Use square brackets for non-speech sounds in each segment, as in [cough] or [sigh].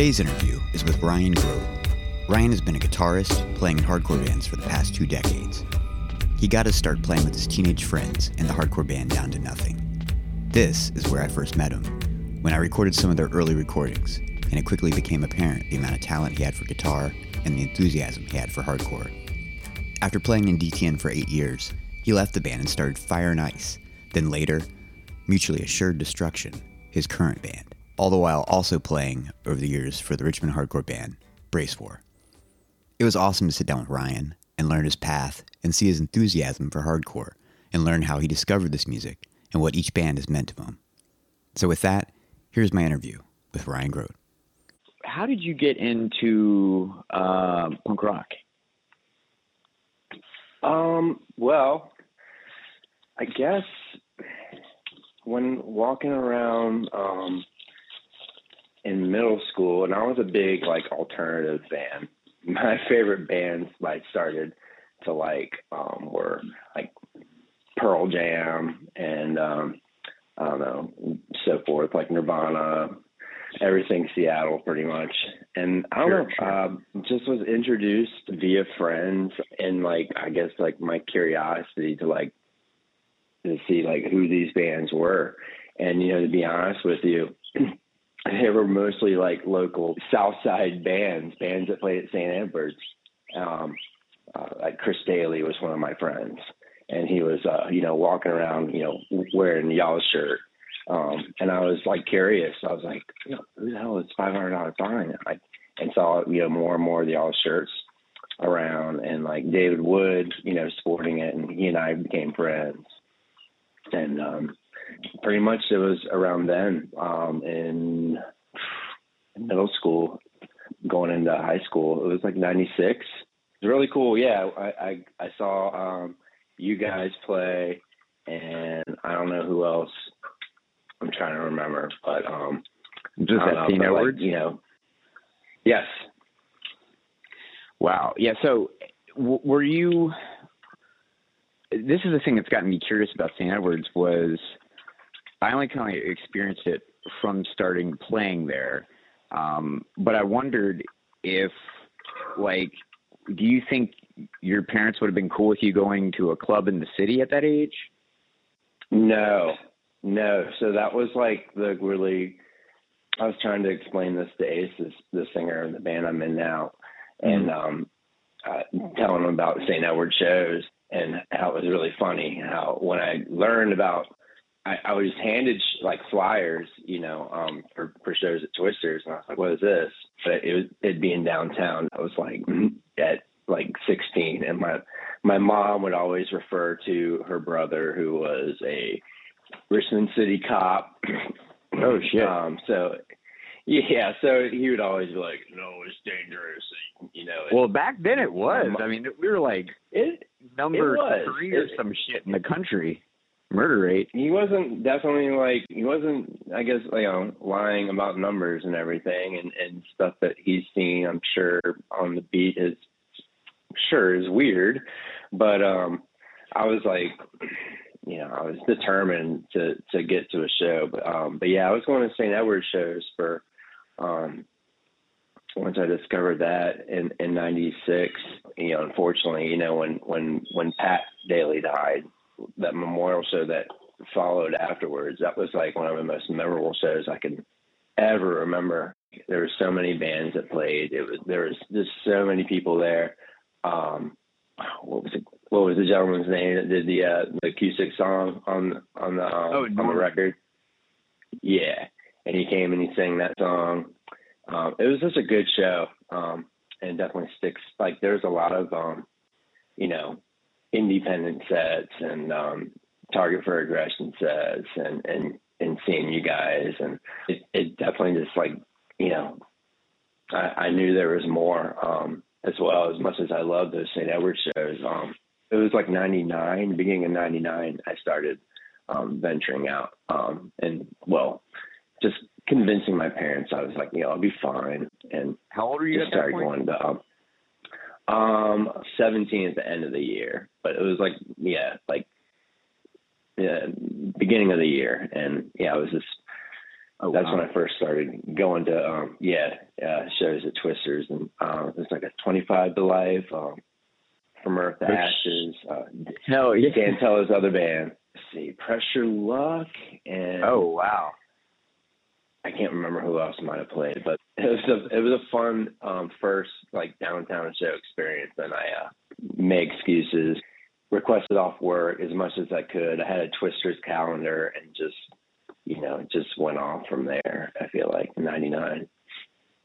Today's interview is with Ryan Groat. Ryan has been a guitarist, playing in hardcore bands for the past two decades. He got his start playing with his teenage friends in the hardcore band Down to Nothing. This is where I first met him, when I recorded some of their early recordings, and it quickly became apparent the amount of talent he had for guitar and the enthusiasm he had for hardcore. After playing in DTN for eight years, he left the band and started Fire and Ice, then later, Mutually Assured Destruction, his current band, all the while also playing over the years for the Richmond hardcore band Bracewar. It was awesome to sit down with Ryan and learn his path and see his enthusiasm for hardcore and learn how he discovered this music and what each band has meant to him. So, with that, here's my interview with Ryan Groat. How did you get into uh, punk rock? Um, well, I guess when walking around um, in middle school, and I was a big like alternative fan. [laughs] My favorite bands I started to like um, were like Pearl Jam and um, I don't know so forth, like Nirvana, everything Seattle pretty much. And I don't sure, know, sure. Uh, just was introduced via friends and like I guess like my curiosity to like to see like who these bands were. And you know, to be honest with you, [clears throat] they were mostly like local South Side bands, bands that played at St. Edward's. Um, uh, like Chris Daly was one of my friends, and he was, uh, you know, walking around, you know, wearing y'all's shirt. Um, and I was like curious. I was like, you know, who the hell is five hundred dollar fine? I and saw you know more and more of the y'all shirts around, and like David Wood, you know, sporting it, and he and I became friends. And um, pretty much it was around then um, in middle school, going into high school. It was like '96. It was really cool. Yeah, I I, I saw um, you guys play, and I don't know who else. I'm trying to remember, but um, just that St. Edwards, like, you know. Yes. Wow. Yeah. So, w- were you? This is the thing that's gotten me curious about St. Edwards was I only kind of experienced it from starting playing there, um, but I wondered if, like, do you think your parents would have been cool with you going to a club in the city at that age? No, no. So that was like the really. I was trying to explain this to Ace, this, the singer in the band I'm in now, and mm-hmm. um, uh, telling him about St. Edward shows and how it was really funny. How when I learned about I, I was just handed like flyers, you know, um, for, for shows at Twisters, and I was like, "What is this?" But it was it being downtown. I was like [laughs] at like 16, and my my mom would always refer to her brother, who was a Richmond City cop. [clears throat] Oh shit! Um, so yeah, so he would always be like, "No, it's dangerous," you know. Well, back then it was. I mean, we were like it number it three or some shit in the country murder rate. He wasn't definitely like he wasn't I guess you know lying about numbers and everything and and stuff that he's seen I'm sure on the beat is sure is weird, but um I was like you know I was determined to to get to a show but um but yeah I was going to St. Edward shows for um once I discovered that in in '96, you know, unfortunately, you know, when when when Pat Daly died, that memorial show that followed afterwards, that was like one of the most memorable shows I can ever remember. There were so many bands that played. It was there was just so many people there. Um, what was it? What was the gentleman's name that did the uh, the Q6 song on on the um, oh, on the record? Yeah, and he came and he sang that song. Um, it was just a good show, um, and definitely sticks. Like there's a lot of um, you know independent sets and um, Target for Aggression sets and and and seeing you guys and it, it definitely just like you know I, I knew there was more um, as well as much as I love those St. Edward shows. Um, it was like '99, beginning of '99, I started um, venturing out um, and well, just convincing my parents I was like, you know, I'll be fine. And how old are you? Just started going to um, um, 17 at the end of the year, but it was like, yeah, like yeah, beginning of the year. And yeah, I was just Oh, That's wow. when I first started going to um yeah uh, shows at Twisters, and um, there's like a 25 to life, um, from Earth to Ashes. Uh, Hell yeah, Santella's other band. Let's see, Pressure Luck, and oh wow, I can't remember who else might have played, but it was a it was a fun um, first like downtown show experience, and I uh, made excuses, requested off work as much as I could. I had a Twisters calendar and just you know just went off from there. I feel like '99.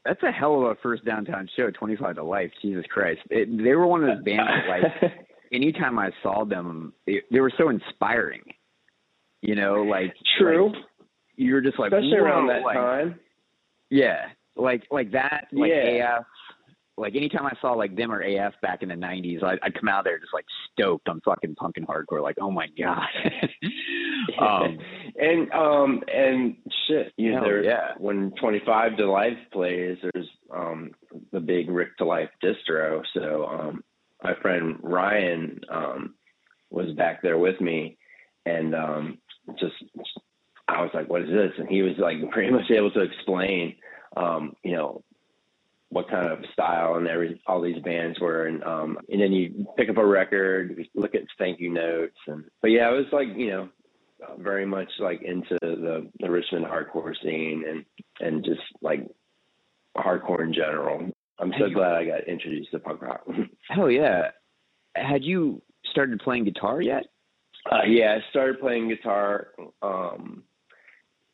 That's a hell of a first downtown show, 25 to life. Jesus Christ. It, they were one of those bands that, like, [laughs] anytime I saw them, it, they were so inspiring. You know, like. True. Like, you're just like. Especially around that like, time. Yeah. Like, like that, like yeah. AF, like anytime I saw like them or AF back in the '90s, I'd, I'd come out there just like stoked on fucking punk and hardcore. Like, oh my god. [laughs] um, and um and shit, you know, there, yeah. when 25 to Life plays, there's um the big Rick to Life distro. So um my friend Ryan um was back there with me, and um just I was like, what is this? And he was like [laughs] pretty much able to explain, um, you know, what kind of style and every all these bands were. And um and then you pick up a record look at thank you notes and but yeah it was like you know very much like into the the richmond hardcore scene and and just like hardcore in general. I'm so glad i got introduced to punk rock. [laughs] Hell yeah. Had you started playing guitar yet? Uh yeah i started playing guitar um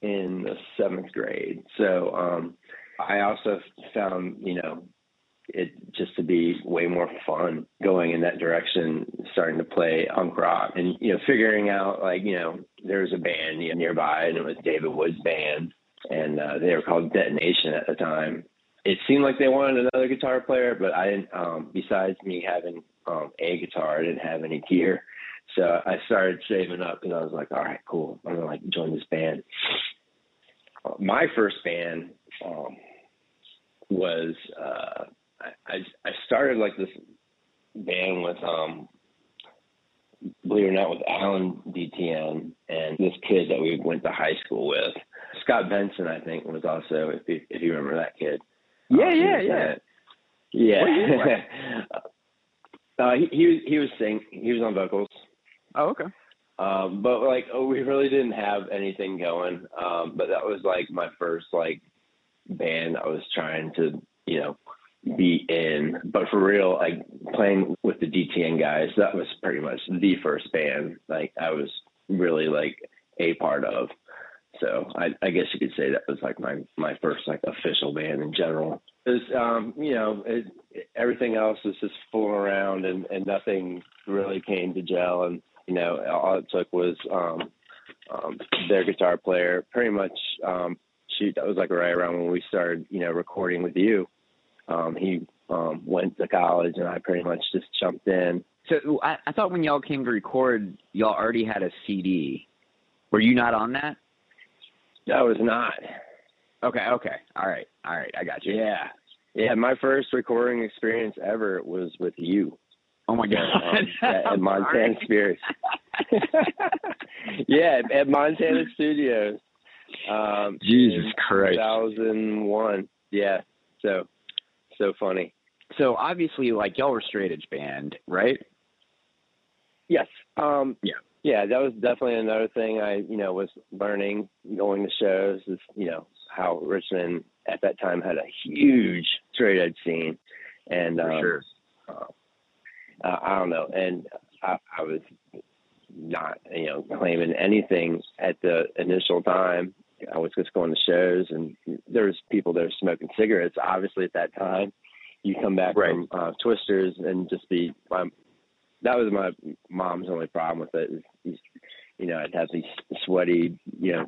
in the seventh grade so um I also found, you know, it just to be way more fun going in that direction, starting to play punk rock and, you know, figuring out like, you know, there was a band nearby and it was David Wood's band and uh, they were called Detonation at the time. It seemed like they wanted another guitar player, but I didn't, um, besides me having um, a guitar, I didn't have any gear. So I started saving up because I was like, all right, cool. I'm going to like join this band. my first band, um, was uh, I, I started like this band with um believe it or not with Alan DTN and this kid that we went to high school with. Scott Benson I think was also if you, if you remember that kid. Yeah um, yeah yeah. yeah. [laughs] Uh, he he was he was sing he was on vocals oh okay um but like oh we really didn't have anything going um but that was like my first like band I was trying to, you know, be in. But for real, like playing with the DTN guys, that was pretty much the first band like I was really like a part of. So I, I guess you could say that was like my my first like official band in general. Is um you know it, everything else was just fooling around and and nothing really came to gel and you know all it took was um um their guitar player pretty much um shoot, that was like right around when we started, you know, recording with you. Um, he um, went to college, and I pretty much just jumped in. So I, I thought when y'all came to record, y'all already had a CD. Were you not on that? No I was not. Okay. Okay. All right. All right. I got you. Yeah. Yeah. My first recording experience ever was with you. Oh my god! [laughs] At, [laughs] at Montana Spirits. yeah, at Montana Studios. Um, Jesus Christ. 2001. Yeah. So, so funny. So obviously, like y'all were straight edge band, right? Yes. Um, yeah. Yeah, that was definitely another thing I, you know, was learning going to shows is, you know, how Richmond at that time had a huge straight edge scene. And, For um, sure. Uh, I don't know. And I, I was not, you know, claiming anything at the initial time. I was just going to shows, and there was people there smoking cigarettes. Obviously, at that time, you come back right. from uh, Twisters and just be. Um, that was my mom's only problem with it. Is, you know, I'd have these sweaty, you know,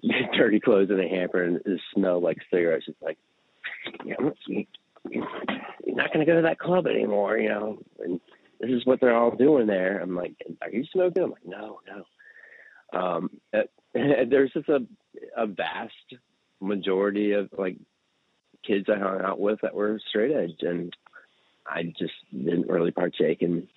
[laughs] dirty clothes in a hamper, and it smelled like cigarettes. It's like, you know, you're not going to go to that club anymore, you know. And this is what they're all doing there. I'm like, are you smoking? I'm like, no, no. Um, [laughs] there's just a a vast majority of like kids I hung out with that were straight edge, and I just didn't really partake in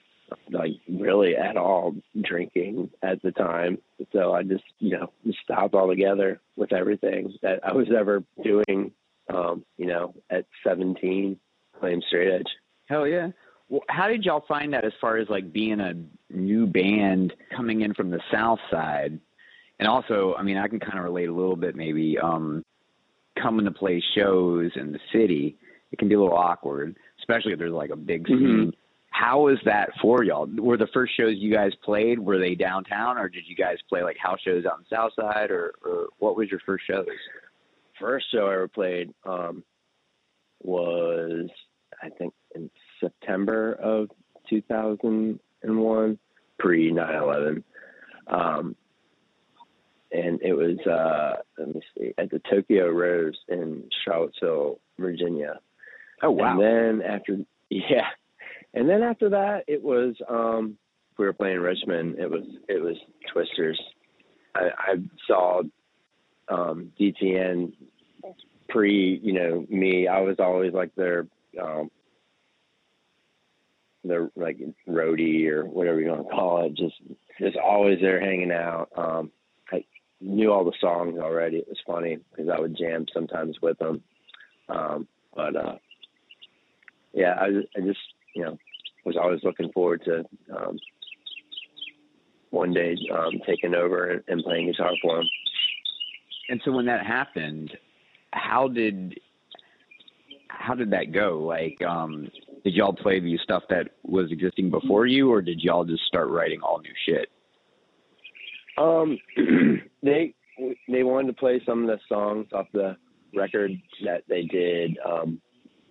like really at all drinking at the time. So I just, you know, stopped altogether with everything that I was ever doing, um, you know, at 17, playing straight edge. Hell yeah. Well, how did y'all find that as far as like being a new band coming in from the south side? And also, I mean, I can kind of relate a little bit maybe um coming to play shows in the city. It can be a little awkward, especially if there's like a big scene. Mm-hmm how was that for y'all? Were the first shows you guys played were they downtown, or did you guys play like house shows out in South Side, or, or what was your first shows? First show I ever played um, was I think in September of 2001, pre 9/11, um, and it was uh, let me see at the Tokyo Rose in Charlottesville, Virginia. Oh wow! And then after [laughs] yeah and then after that, it was um, we were playing Richmond. It was it was Twisters. I, I saw um, DTN pre, you know, me. I was always like their um, their like roadie or whatever you want to call it. Just just always there hanging out. Um, I knew all the songs already. It was funny because I would jam sometimes with them. Um, but uh, yeah, I I just you know, was always looking forward to um, one day um, taking over and, and playing guitar for him. And so when that happened, how did how did that go? Like, um, did y'all play the stuff that was existing before you, or did y'all just start writing all new shit? Um, [clears throat] they they wanted to play some of the songs off the record that they did um,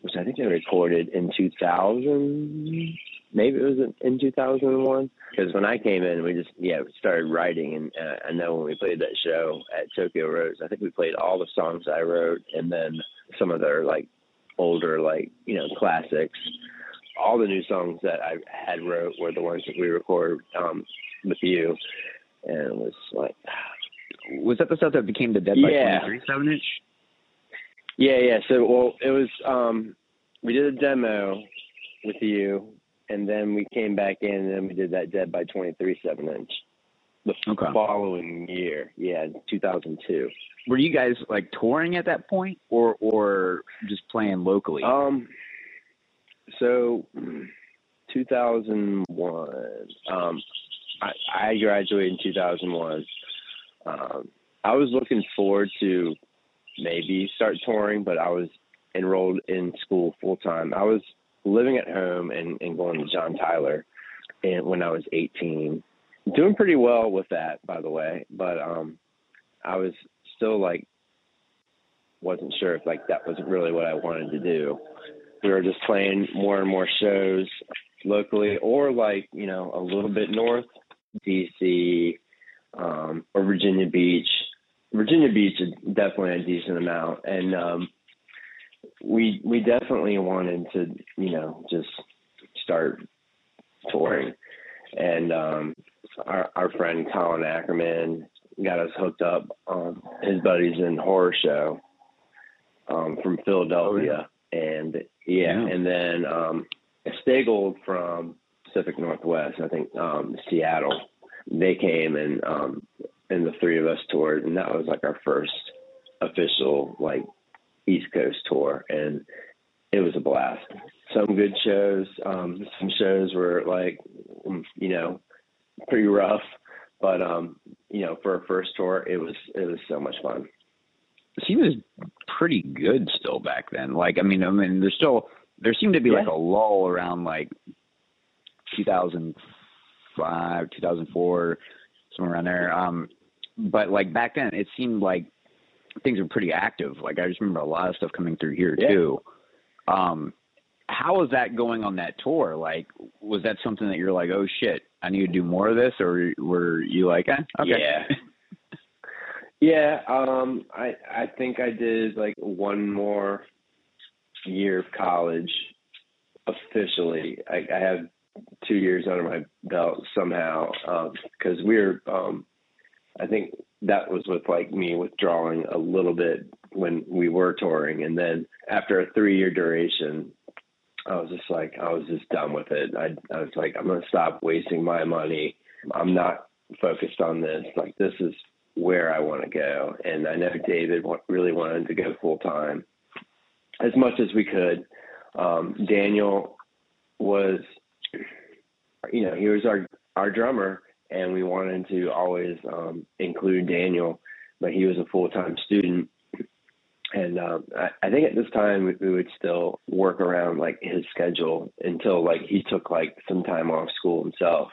which I think they recorded in 2000. Maybe it was in 2001. Because when I came in, we just yeah we started writing, and uh, I know when we played that show at Tokyo Rose, I think we played all the songs I wrote, and then some of their like older like you know classics. All the new songs that I had wrote were the ones that we recorded um, with you, and it was like. [sighs] Was that the stuff that became the Dead by yeah. 23 seven inch? Yeah, yeah. So, well, it was um, we did a demo with you, and then we came back in, and then we did that Dead by 23 seven inch. The okay. following year, yeah, 2002. Were you guys like touring at that point, or or just playing locally? Um, so 2001. Um, I, I graduated in 2001. Um, I was looking forward to maybe start touring, but I was enrolled in school full time. I was living at home and, and going to John Tyler and when I was 18, doing pretty well with that, by the way, but, um, I was still like, wasn't sure if like that was really what I wanted to do. We were just playing more and more shows locally or like, you know, a little bit north, DC, um, or Virginia Beach, Virginia Beach is definitely a decent amount, and um, we we definitely wanted to, you know, just start touring. And um, our our friend Colin Ackerman got us hooked up on his buddies in horror show um, from Philadelphia, oh, and yeah, yeah, and then um, Stagel from Pacific Northwest, I think um, Seattle. They came and um, and the three of us toured, and that was like our first official like Coast tour, and it was a blast. Some good shows, um, some shows were like, mm, you know, pretty rough, but um, you know, for a first tour, it was it was so much fun. She was pretty good still back then. Like, I mean, I mean, there's still there seemed to be yeah. like a lull around like 2005, 2004 somewhere around there. Um, but like back then, it seemed like things were pretty active. Like I just remember a lot of stuff coming through here yeah. too. Um, how was that going on that tour? Like, was that something that you're like, oh shit, I need to do more of this, or were you like, eh, okay? Yeah. [laughs] yeah. Um, I I think I did like one more year of college officially. I, I have two years under my belt somehow because um, we're um, I think that was with like me withdrawing a little bit when we were touring, and then after a three year duration, I was just like, I was just done with it. I, I was like, I'm going to stop wasting my money. I'm not focused on this. Like, this is where I want to go. And I know David really wanted to go full time as much as we could. Um, Daniel was, you know, he was our, our drummer and we wanted to always um, include Daniel, but he was a full time student. And um, I, I, think at this time we, we, would still work around like his schedule until like he took like some time off school himself,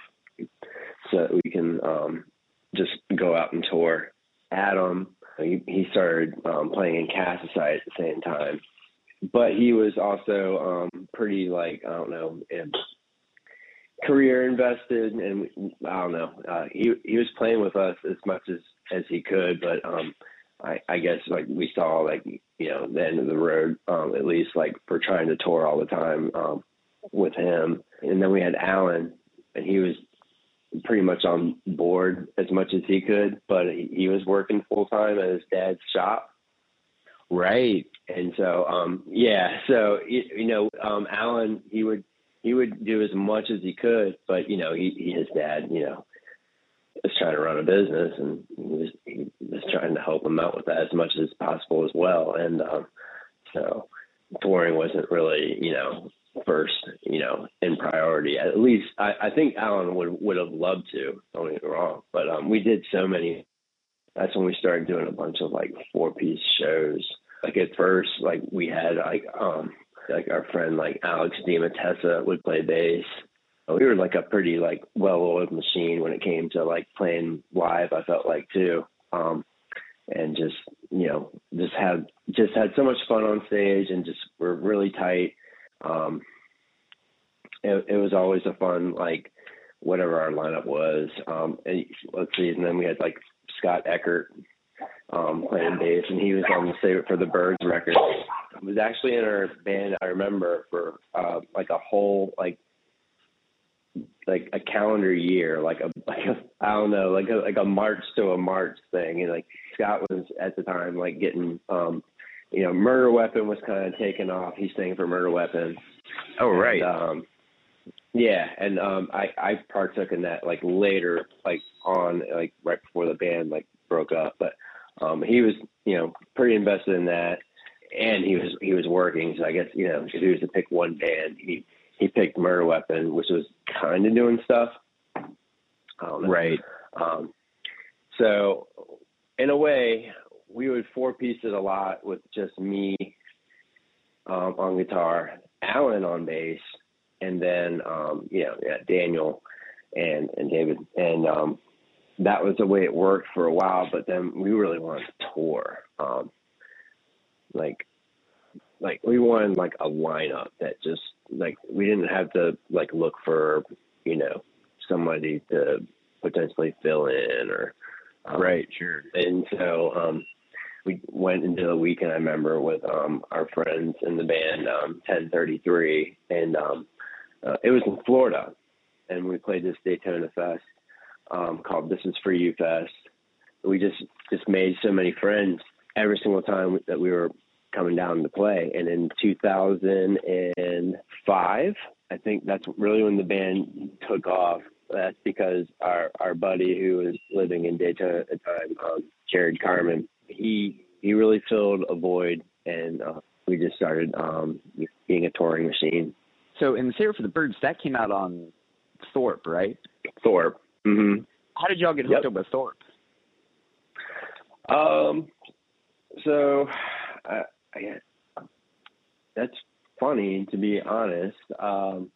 so that we can um, just go out and tour. Adam, he, he started um, playing in Cassisite at the same time, but he was also um, pretty like I don't know career invested, and I don't know. Uh, he he was playing with us as much as as he could, but um, I I guess like we saw like you know the end of the road um, at least like for trying to tour all the time um, with him, and then we had Alan, and he was pretty much on board as much as he could, but he, he was working full time at his dad's shop. Right. And so, um, yeah, so, you, you know, um, Alan, he would, he would do as much as he could, but you know, he, his dad, you know, was trying to run a business and he was, he was trying to help him out with that as much as possible as well. And, um, so touring wasn't really, you know, first, you know, in priority. At least I, I think Alan would would have loved to. Don't get me wrong, but um, we did so many. That's when we started doing a bunch of like four piece shows. Like at first, like we had like um like our friend like Alex DiMattesa would play bass. We were like a pretty like well oiled machine when it came to like playing live. I felt like too. Um, and just you know just had just had so much fun on stage and just were really tight um, it, it was always a fun like whatever our lineup was. Um, and let's see, and then we had like Scott Eckert um, playing bass, and he was on the Save It for the Birds record. Was actually in our band. I remember for uh, like a whole like like a calendar year, like a [laughs] like a I don't know, like a like a March to a March thing. And like Scott was at the time like getting um you know, Murder Weapon was kind of taken off. He's staying for Murder Weapon. Oh right. And, um, yeah, and um, I I partook in that like later, like on like right before the band like broke up. But um, he was you know pretty invested in that, and he was he was working. So I guess you know if he was to pick one band, he he picked Murder Weapon, which was kind of doing stuff. Right. Um, so in a way, we would four piece it a lot with just me um, on guitar, Alan on bass, and then um, you know yeah, Daniel and and David, and um, that was the way it worked for a while. But then we really wanted to tour, um, like like we wanted like a lineup that just like we didn't have to like look for you know somebody to potentially fill in or um, right sure and so um we went into the weekend I remember with um our friends in the band um 1033 and um uh, it was in Florida and we played this Daytona Fest um called This Is For You Fest. We just just made so many friends every single time that we were coming down to play and in 2005 I think that's really when the band took off that's because our our buddy who was living in Daytona at the time, um, Jared Carmen, he he really filled a void, and uh, we just started um, being a touring machine. So, in the It for the Birds, that came out on Thorp, right? Thorp. Mm-hmm. How did y'all get hooked yep. up with Thorp? Um, so, I, I, that's funny to be honest. Um,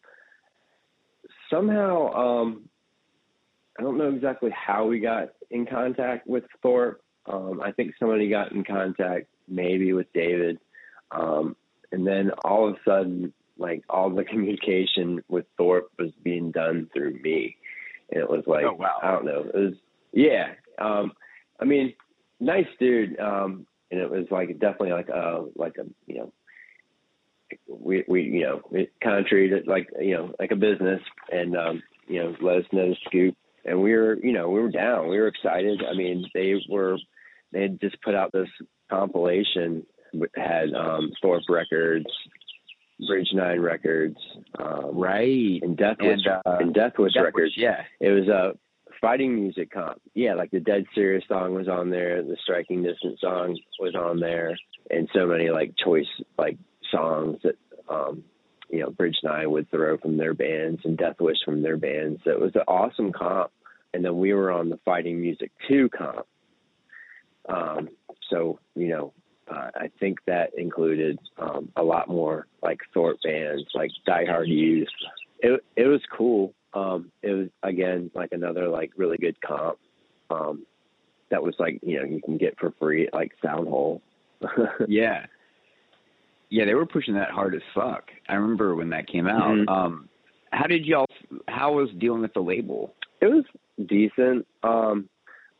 somehow, um, I don't know exactly how we got in contact with Thorp. Um, I think somebody got in contact maybe with David. Um, and then all of a sudden, like all the [laughs] communication with Thorp was being done through me. And it was like, oh, wow. I don't know. It was, yeah. Um, I mean, nice dude. Um, and it was like definitely like a, like a, you know, we, we, you know, we kind of treated like, you know, like a business and, um, you know, let us know the scoop. And we were, you know, we were down. We were excited. I mean, they were they had just put out this compilation had um, Thorp Records Bridge Nine Records, um, right, and Death Wish, and, uh, and Death Wish Death Records. Yeah. It was a fighting music comp. Yeah, like the Dead Serious song was on there, the Striking Distance song was on there, and so many like choice like songs that um, you know Bridge Nine would throw from their bands and Death Wish from their bands. So it was an awesome comp. And then we were on the Fighting Music Two comp. Um, so you know, uh, I think that included um, a lot more like Thorp bands, like Die Hard Youth. It it was cool. Um, it was again like another like really good comp. Um, that was like you know you can get for free at like Soundhole. [laughs] yeah, yeah, they were pushing that hard as fuck. I remember when that came out. Mhm. Um, how did y'all? How was dealing with the label? It was decent. Um,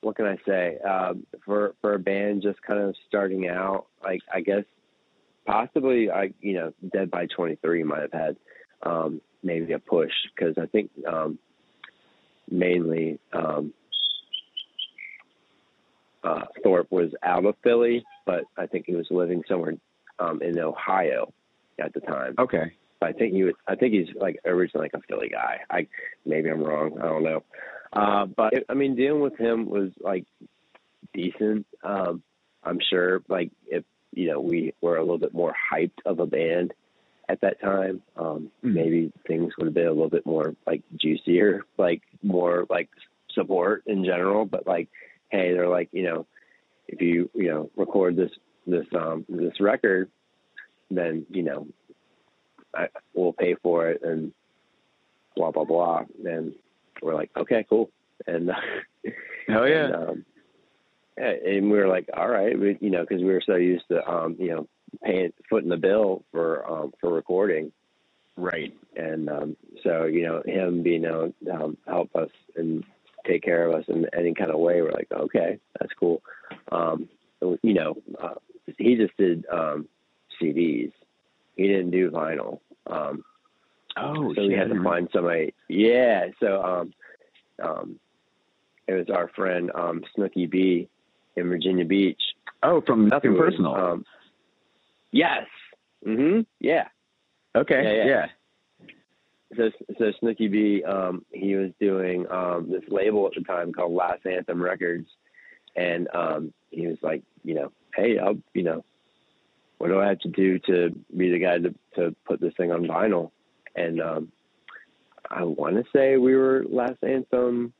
what can I say? Um, for for a band just kind of starting out, like I guess possibly I you know Dead by Twenty Three might have had um, maybe a push because I think um, mainly um, uh, Thorp was out of Philly, but I think he was living somewhere um, in Ohio at the time. Okay. I think he was. I think he's like originally like a Philly guy. I maybe I'm wrong. I don't know. Uh, but I mean, dealing with him was like decent. Um, I'm sure. Like if you know we were a little bit more hyped of a band at that time, um, Mhm. maybe things would have been a little bit more like juicier, like more like support in general. But like, hey, they're like, you know, if you you know record this this um this record, then you know I, we'll pay for it and blah blah blah. And we're like, okay, cool. And [laughs] Oh and, um, yeah, and we were like, all right, we, you know, because we were so used to, um, you know, paying footing the bill for um, for recording, right. and um, so you know, him being able to um, help us and take care of us in any kind of way, we're like, okay, that's cool. Um, you know, uh, he just did um, CDs. He didn't do vinyl. Um, Oh, so we had to find somebody. Yeah. So um, um, it was our friend um, Snooky B in Virginia Beach. Oh, from nothing personal. Um, yes. Mm-hmm. Yeah. okay. yeah, yeah. yeah. So so Snooky B, um, he was doing um, this label at the time called Last Anthem Records, and um, he was like, you know, hey, I'll, you know, what do I have to do to be the guy to to put this thing on vinyl? And um, I want to say we were Last Anthem,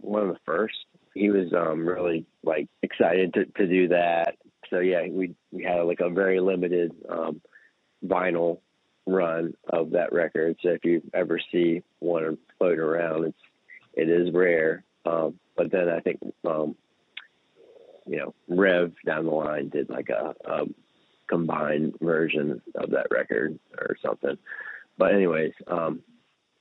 one of the first. He was um, really like excited to to do that. So yeah, we we had like a very limited um, vinyl run of that record. So if you ever see one floating around, it's it is rare. Um, but then I think um, you know Rev down the line did like a, a combined version of that record or something. But anyways, um,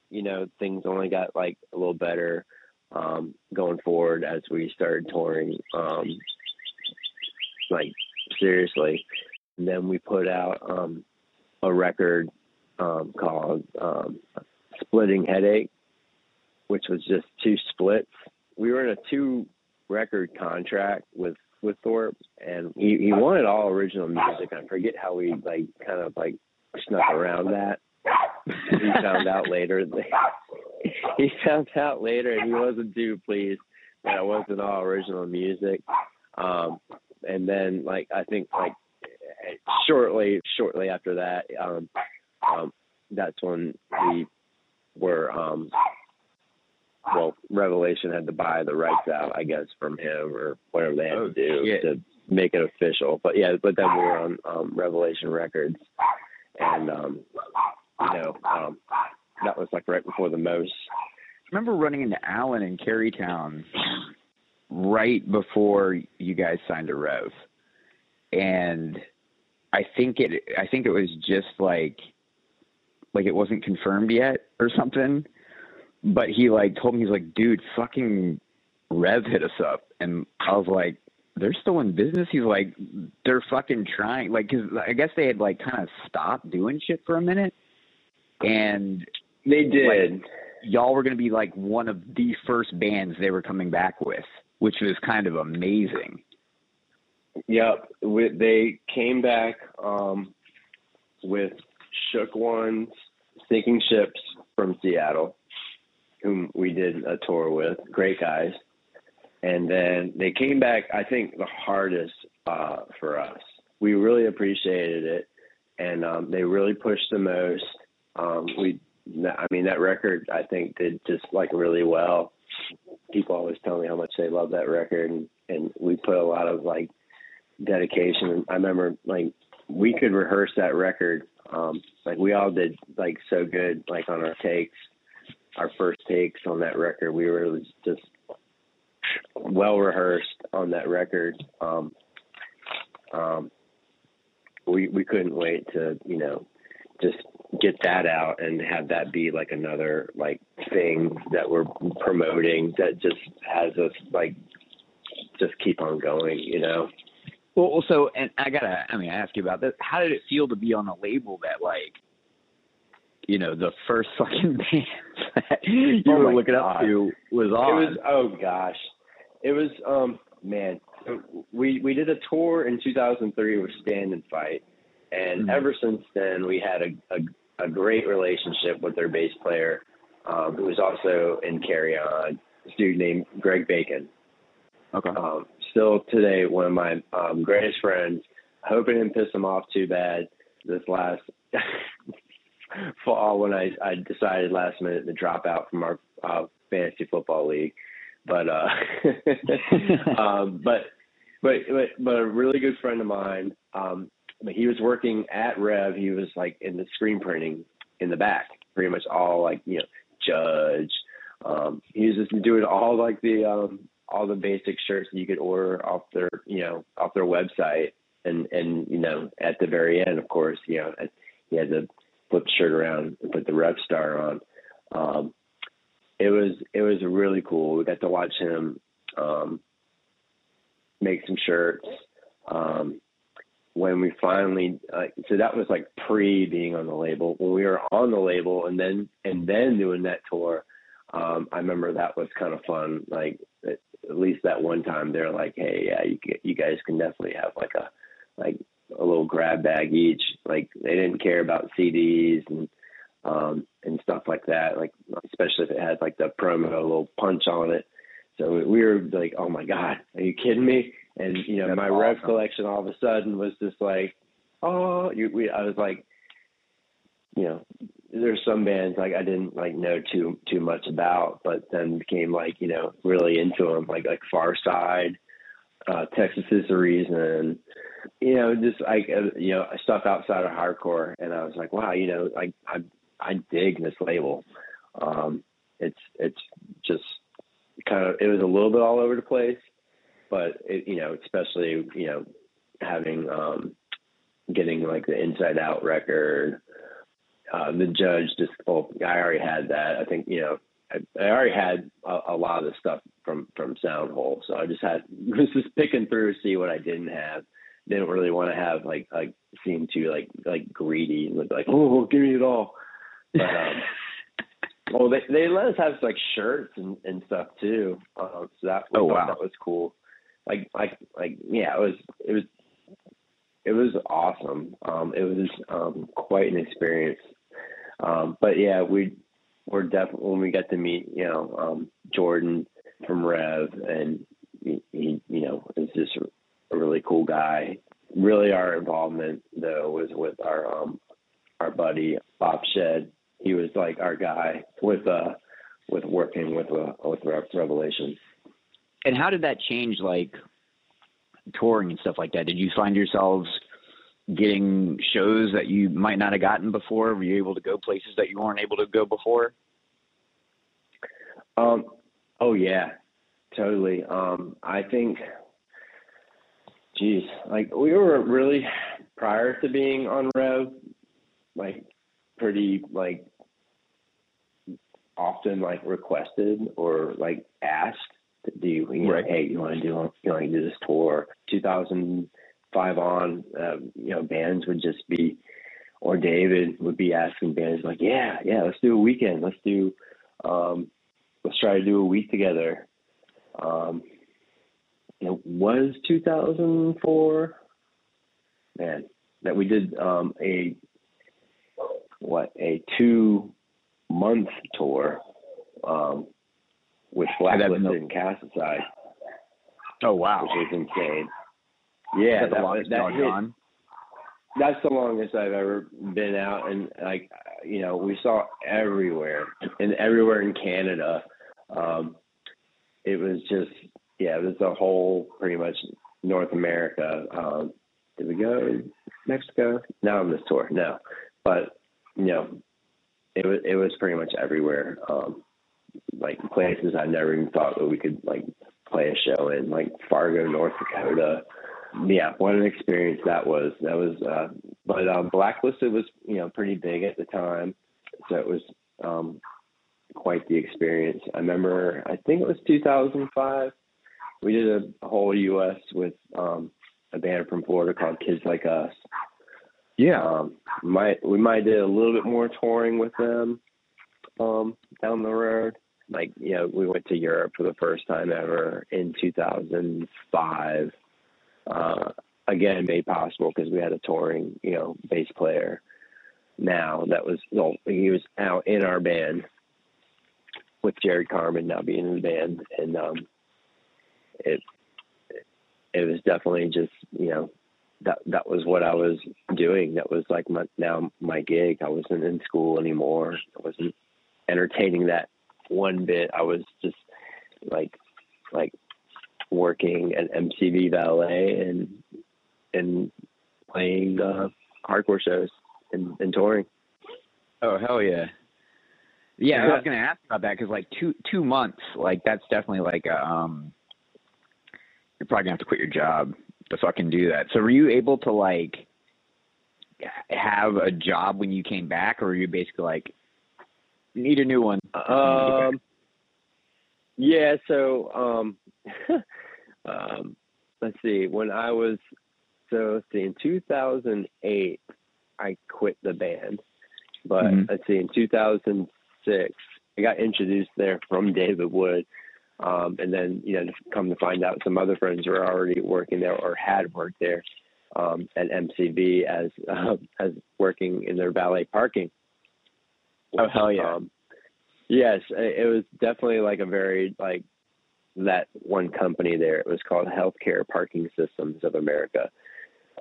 you know things only got like a little better um, going forward as we started touring. Um, like seriously, and then we put out um, a record um, called um, Splitting Headache, which was just two splits. We were in a two record contract with with Thorp, and he, he wanted all original music. I forget how we like kind of like snuck around that. he found out later. [laughs] He found out later, and he wasn't too pleased that it wasn't all original music. Um, and then, like I think, like shortly, shortly after that, um, um, that's when we were, um, well, Revelation had to buy the rights out, I guess, from him or whatever they had Oh, to do shit. to make it official. But yeah, but then we were on um, Revelation Records, and um, you know, um, that was like right before the most. I remember running into Alan in Carytown right before you guys signed to Rev, and I think it I think it was just like like it wasn't confirmed yet or something. But he like told me he's like, dude, fucking Rev hit us up, and I was like, they're still in business. He's like, they're fucking trying, like, cause I guess they had like kind of stopped doing shit for a minute, and They did. y'all were going to be like one of the first bands they were coming back with, which was kind of amazing. Yep, we, they came back um, with Shook Ones, Sinking Ships from Seattle, whom we did a tour with. Great guys. And then they came back, I think, the hardest uh, for us. We really appreciated it, and um, they really pushed the most. Um, we, I mean, that record I think did just like really well. People always tell me how much they love that record, and, and we put a lot of like dedication. I remember like we could rehearse that record. Um, like we all did like so good, like on our takes, our first takes on that record. We were just well rehearsed on that record. Um, um, we we couldn't wait to you know just get that out and have that be like another like thing that we're promoting that just has us like just keep on going, you know. Well, so and I gotta, I mean, I ask you about this. How did it feel to be on a label that like, you know, the first [laughs] fucking band that you oh were looking God. up to was on? It was oh gosh, it was um man. We we did a tour in 2003 with Stand and Fight, and mm-hmm. ever since then we had a, a, a great relationship with their bass player, um, who was also in Carry On. This dude named Greg Bacon. Okay. Um, still today one of my um, greatest friends. Hoping didn't piss him off too bad this last [laughs] fall when I I decided last minute to drop out from our uh, fantasy football league. But uh, [laughs] um, but but but but a really good friend of mine. Um, he was working at Rev. He was like in the screen printing in the back, pretty much all like you know Judge. Um, he was just doing all like the um, all the basic shirts that you could order off their you know off their website. And and you know at the very end, of course, you know he had to flip the shirt around and put the Rev star on. Um, it was it was really cool. We got to watch him um, make some shirts. Um, when we finally, uh, so that was like pre being on the label. When we were on the label and then and then doing that tour, um, I remember that was kind of fun. Like at, least that one time, they're like, "Hey, yeah, you you guys can definitely have like a like a little grab bag each." Like they didn't care about CDs and um, and stuff like that. Like especially if it had like the promo little punch on it. So we were like, oh my god, are you kidding me? And you know, That's my awesome. rev collection all of a sudden was just like, oh, you, we, I was like, you know, there's some bands like I didn't like know too too much about, but then became like you know really into them, like like Farside, uh, Texas is the reason, you know, just like uh, you know stuff outside of hardcore, and I was like, wow, you know, like I I dig this label. Um, it's it's just kind of it was a little bit all over the place, but it, you know, especially you know having um, getting like the Inside Out record. Uh, the judge just well, I already had that. I think you know I, I already had a, a lot of the stuff from from Soundhole, so I just had [laughs] was just picking through to see what I didn't have. Didn't really want to have like like seem too like like greedy and like oh give me it all. But um, [laughs] well, they they let us have like shirts and, and stuff too. Um, so that oh wow, that was cool. Like like like yeah, it was it was it was awesome. Um, it was um, quite an experience. Um, but yeah, we were definitely when we got to meet you know um, Jordan from Rev, and he, he you know is just a really cool guy. Really, our involvement though was with our um, our buddy Bob Shed, he was like our guy with uh with working with uh, with Revelation. And how did that change like touring and stuff like that? Did you find yourselves getting shows that you might not have gotten before? Were you able to go places that you weren't able to go before? Um, oh yeah, totally. Um, I think, geez, like we were really prior to being on Rev, like pretty like often like requested or like asked to do you know, right. hey you want to do you want to do this tour 2005 on uh, you know bands would just be or David would be asking bands like yeah yeah let's do a weekend let's do um, let's try to do a week together um, it was 2004 man that we did um, a what a two month tour um, with Blacklisted and Cast Aside. Oh wow, which was insane. Yeah, that, that, that hit, That's the longest I've ever been out, and like you know, we saw everywhere and everywhere in Canada. Um, it was just yeah, it was the whole pretty much North America. Um, did we go Mexico? Not on this tour, no. But you know, it was it was pretty much everywhere. Um, like places I never even thought that we could like play a show in, like Fargo, North Dakota. Yeah, what an experience that was. That was, uh, but um, Blacklisted was you know pretty big at the time, so it was um, quite the experience. I remember, I think it was 2005. We did a whole U.S. with um, a band from Florida called Kids Like Us. Yeah, um, might we might did a little bit more touring with them um, down the road. Like, you know, we went to Europe for the first time ever in 2005. Uh, again, made possible because we had a touring, you know, bass player. Now that was well, he was out in our band with Jared Carmen now being in the band, and um, it it was definitely just you know that that was what I was doing. That was like my now my gig. I wasn't in school anymore. I wasn't entertaining that one bit. I was just like like working at MCV Valet and and playing uh, hardcore shows and, and touring. Oh hell yeah! Yeah, I was gonna ask about that because like two two months, like that's definitely like a, um, you're probably gonna have to quit your job to fucking do that. So were you able to like have a job when you came back, or were you basically like need a new one? Um, yeah. So um, [laughs] um, let's see. When I was so let's see in 2008, I quit the band, but mm-hmm. let's see in 2006 I got introduced there from David Wood. Um, and then, you know, come to find out some other friends were already working there or had worked there um, at MCV as uh, [laughs] as working in their valet parking. Oh hell yeah! Um, yes, it was definitely like a very like that one company there. It was called Healthcare Parking Systems of America,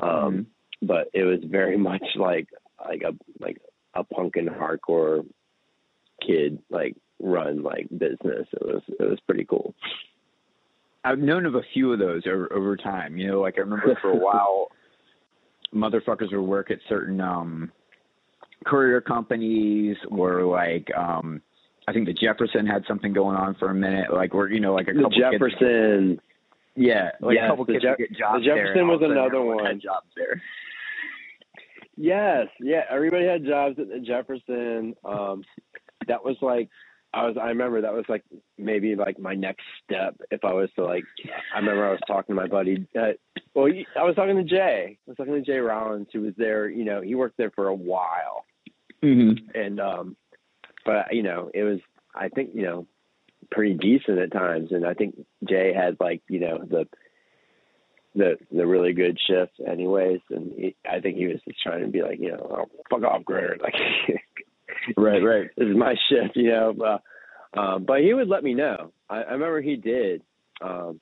um, mm-hmm. but it was very [laughs] much like like a like a punk and hardcore kid like run like business. It was it was pretty cool. I've known of a few of those over, over time. You know, like I remember for a [laughs] while, motherfuckers would work at certain um, courier companies or like um, I think the Jefferson had something going on for a minute. Like we're you know like a couple the Jefferson. Kids, yeah, like yes, a couple the kids Je- get jobs the Jefferson was another one. Had jobs there. Yes, yeah, everybody had jobs at the Jefferson. Um, that was like I was I remember that was like maybe like my next step if I was to like I remember I was talking to my buddy uh, well I was talking to Jay I was talking to Jay Rollins who was there you know he worked there for a while mm-hmm. and um but you know it was I think you know pretty decent at times and I think Jay had like you know the the the really good shifts anyways and he, I think he was just trying to be like you know oh, fuck off Greer [laughs] like right, right. This is my shift, you know. Uh, um, but he would let me know. I, I remember he did. Um,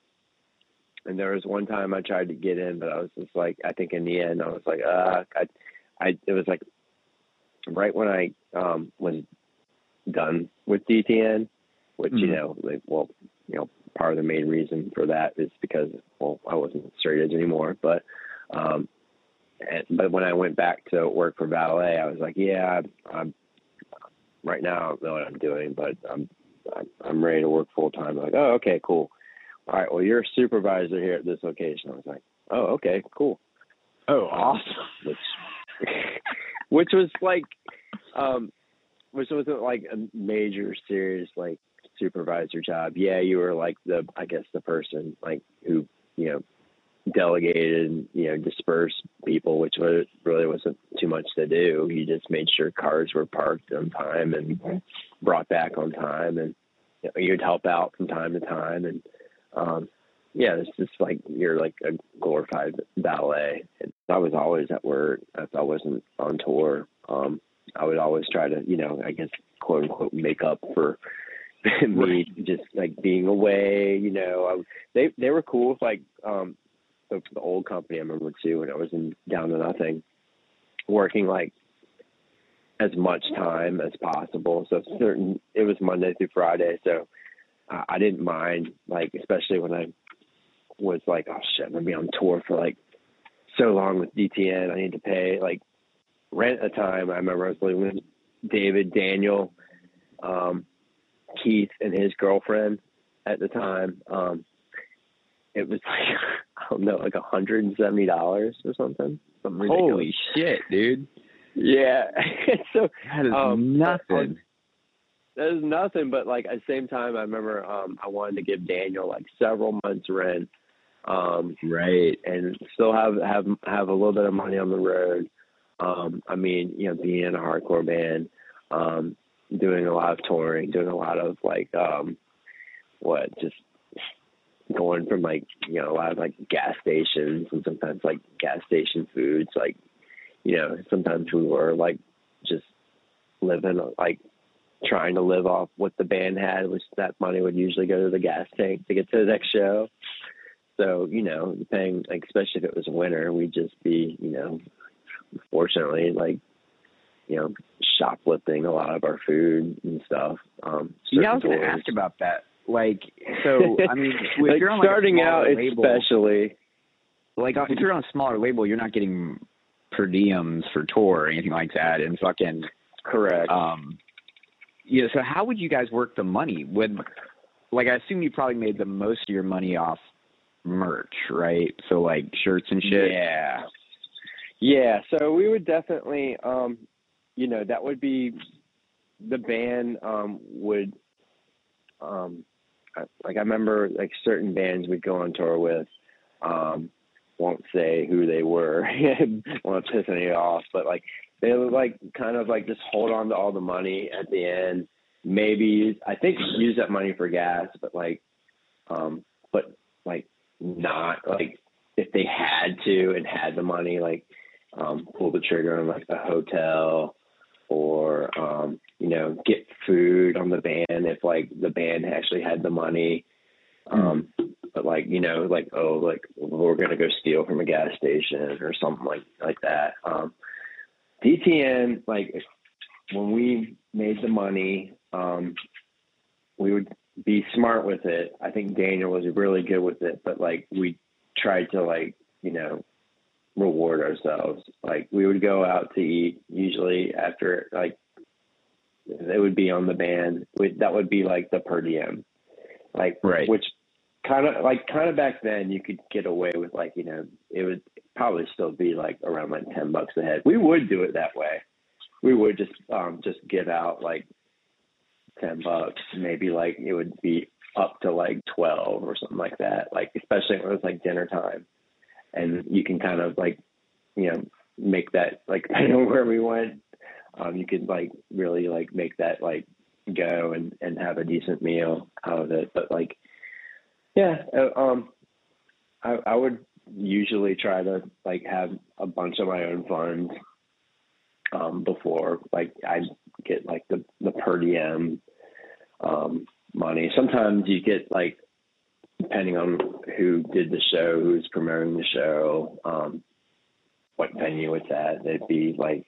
and there was one time I tried to get in, but I was just like, I think in the end, I was like, uh, I, I, it was like right when I um, was done with DTN, which mm-hmm. you know, like, well, you know, part of the main reason for that is because well, I wasn't straight edge anymore, but um, and, but when I went back to work for Valet, I was like, yeah, I'm right now I don't know what I'm doing, but I'm I'm ready to work full time. Like, oh, okay, cool. All right, well, you're a supervisor here at this location. I was like, oh, okay, cool. Oh, awesome. Which, [laughs] which was like, um, which wasn't like a major serious like supervisor job. Yeah, you were like the, I guess the person like who, you know, delegated and you know dispersed people, which was really wasn't too much to do. You just made sure cars were parked on time and brought back on time, and you know, you'd help out from time to time. And um, yeah, it's just like you're like a glorified ballet. I was always at work. If I wasn't on tour. Um, I would always try to, you know, I guess quote unquote make up for [laughs] me just like being away. You know, I, they they were cool with like um the, the old company I remember too when I was in down to nothing, working like as much time as possible. So certain it was Monday through Friday, so I didn't mind like especially when I was like, oh shit, I'm gonna be on tour for like so long with DTN. I need to pay like rent a time. I remember I was living with David, Daniel, um, Keith, and his girlfriend at the time. Um, it was [laughs] like I don't know, like a hundred and seventy dollars or something. Something. Holy shit, dude! Yeah, [laughs] so That is Um, nothing. that is nothing. But like at the same time, I remember um, I wanted to give Daniel like several months rent, um, right. and still have have have a little bit of money on the road. Um, I mean, you know, being in a hardcore band, um, doing a lot of touring, doing a lot of like um, what just going from like you know a lot of like gas stations and sometimes like gas station foods like you know sometimes we were like just living like trying to live off what the band had which that money would usually go to the gas tank to get to the next show so you know depending like especially if it was winter we'd just be you know fortunately like you know shoplifting a lot of our food and stuff um Yeah, I was going to ask about that. Like, so [laughs] I mean, if like you're on like starting out label, especially like if you're on a smaller label, you're not getting per diems for tour or anything like that, and fucking correct um, yeah. So how would you guys work the money? Would like I assume you probably made the most of your money off merch, right? So like shirts and shit. Yeah. Yeah, so we would definitely um you know, that would be the band um would um like I remember like certain bands we'd go on tour with um won't say who they were [laughs] won't piss any off but like they would like kind of like just hold on to all the money at the end maybe use I think use that money for gas but like um but like not like if they had to and had the money like um pull the trigger on like a hotel or um you know get food on the band if like the band actually had the money. Um but like you know like oh like we're going to go steal from a gas station or something like like that. Um DTN like when we made the money um we would be smart with it. I think daniel was really good with it but like we tried to like you know reward ourselves. Like we would go out to eat usually after like it would be on the band. We, that would be like the per diem. Like Right. which kind of like kind of back then you could get away with like you know it would probably still be like around like 10 bucks a head. We would do it that way. We would just um just give out like 10 bucks maybe like it would be up to like 12 or something like that like especially when it was like dinner time. And you can kind of like you know make that like [laughs] depending on where we went. Um you could like really like make that like go and and have a decent meal out of it. But like yeah uh, um i i would usually try to like have a bunch of my own funds um before like i get like the the per diem um money. Sometimes you get like depending on who did the show who's promoting the show um what venue it's at it'd be like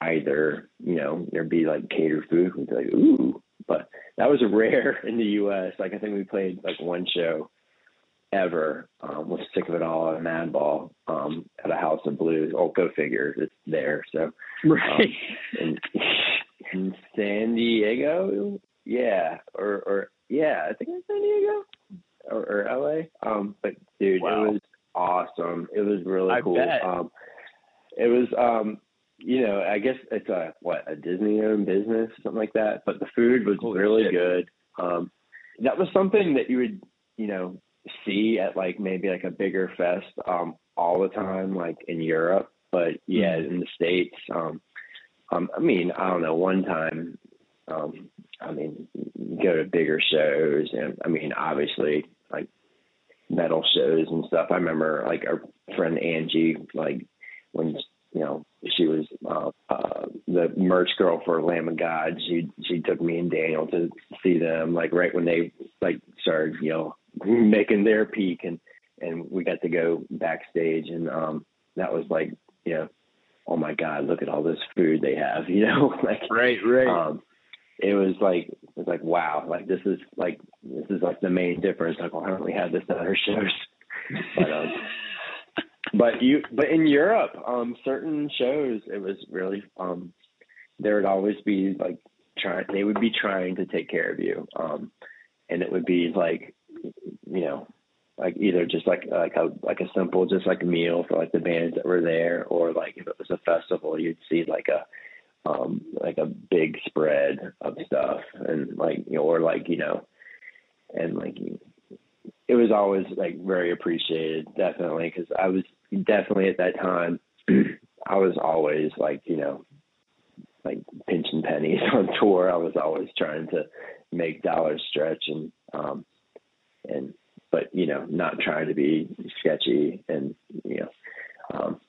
either you know there'd be like catered food we'd be like ooh but that was [laughs] rare in the us like i think we played like one show ever um was sick of it all at madball um at a house of blues. Oh go figure it's there so Right. in, [laughs] in San Diego. Yeah, or or yeah, I think it's San Diego or, or LA. Um, but dude, Wow. it was awesome. It was really I cool. bet. Um, it was um, you know, I guess it's a what a Disney owned business, something like that. But the food was Holy really shit. good. Um, that was something that you would you know see at like maybe like a bigger fest um all the time like in Europe but yeah in the states um um I mean I don't know one time um I mean go to bigger shows and I mean obviously like metal shows and stuff I remember like our friend Angie like when you know she was uh, uh the merch girl for Lamb of God. She she took me and Daniel to see them like right when they like started you know [laughs] making their peak and and we got to go backstage and um that was like you know oh my god look at all this food they have [laughs] you know like right right. um it was like it was like wow like this is like this is like the main difference. Like why don't we have this at our shows. But um [laughs] but you but in Europe um certain shows it was really um there would always be like trying they would be trying to take care of you um and it would be like you know like either just like like a like a simple just like meal for like the bands that were there or like if it was a festival you'd see like a um like a big spread of stuff and like you know or like you know and like it was always like very appreciated definitely because i was definitely at that time [clears throat] i was always like you know like pinching pennies [laughs] on tour. I was always trying to make dollars stretch and um and but you know not trying to be sketchy and you know um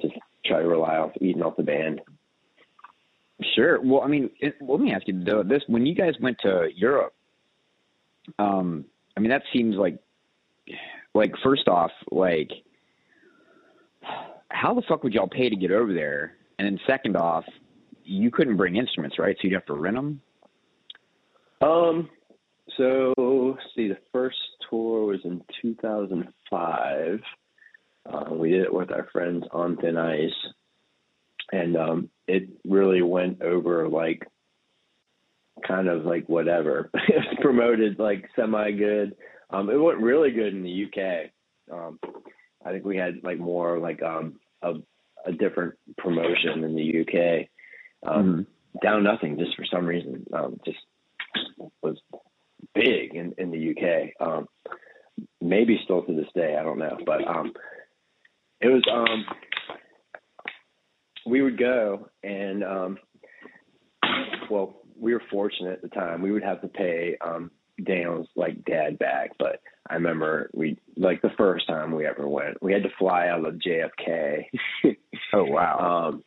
just try to rely off eating off the band Sure. Well, I mean, it, let me ask you though. This when you guys went to Europe, um, I mean, that seems like, like first off, like, how the fuck would y'all pay to get over there? And then second off, you couldn't bring instruments, right? So you'd have to rent them. Um. So see, the first tour was in 2005. Uh, we did it with our friends on Thin Ice, and um, it really went over like kind of like whatever. [laughs] it was promoted like semi good. Um, it went really good in the UK. Um, I think we had like more like um, a, a different promotion in the UK. Um, Mm-hmm. Down nothing, just for some reason, um, just was big in, in the UK. Um, maybe still to this day, I don't know, but um, it was um, we would go and um well we were fortunate at the time we would have to pay um Daniel's like dad back but I remember we like the first time we ever went we had to fly out of JFK [laughs] Oh wow. [laughs] um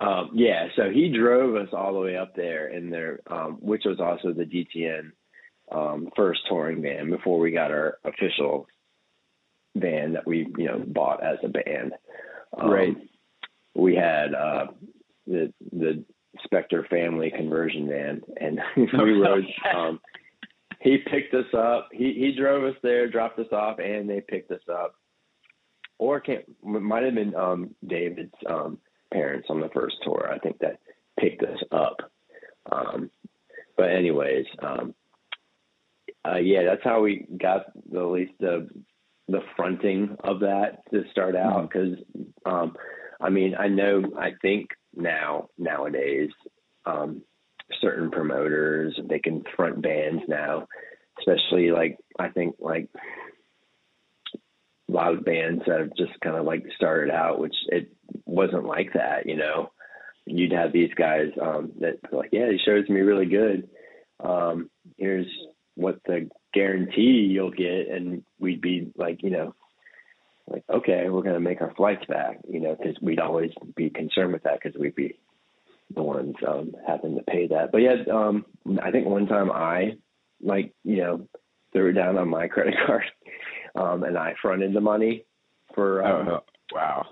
um yeah so he drove us all the way up there in there um which was also the DTN um first touring van before we got our official van that we you know bought as a band um, Right. we had uh, the the Spectre family conversion van, and [laughs] we rode. Um, he picked us up. He he drove us there, dropped us off, and they picked us up. Or can't it might have been um, David's um, parents on the first tour. I think that picked us up. Um, but anyways, um, uh, yeah, that's how we got the, at least the the fronting of that to start out because um, I mean, I know, I think now, nowadays, um, certain promoters, they can front bands now, especially like, I think like a lot of bands that have just kind of like started out, which it wasn't like that, you know, you'd have these guys, um, that like, yeah, he shows me really good. Um, here's what the guarantee you'll get. And we'd be like, you know, like, okay, we're to make our flights back, you know, because we'd always be concerned with that because we'd be the ones um, having to pay that. But yeah, um, I think one time I, like, you know, threw it down on my [laughs] credit card um, and I fronted the money for. Um, oh, wow.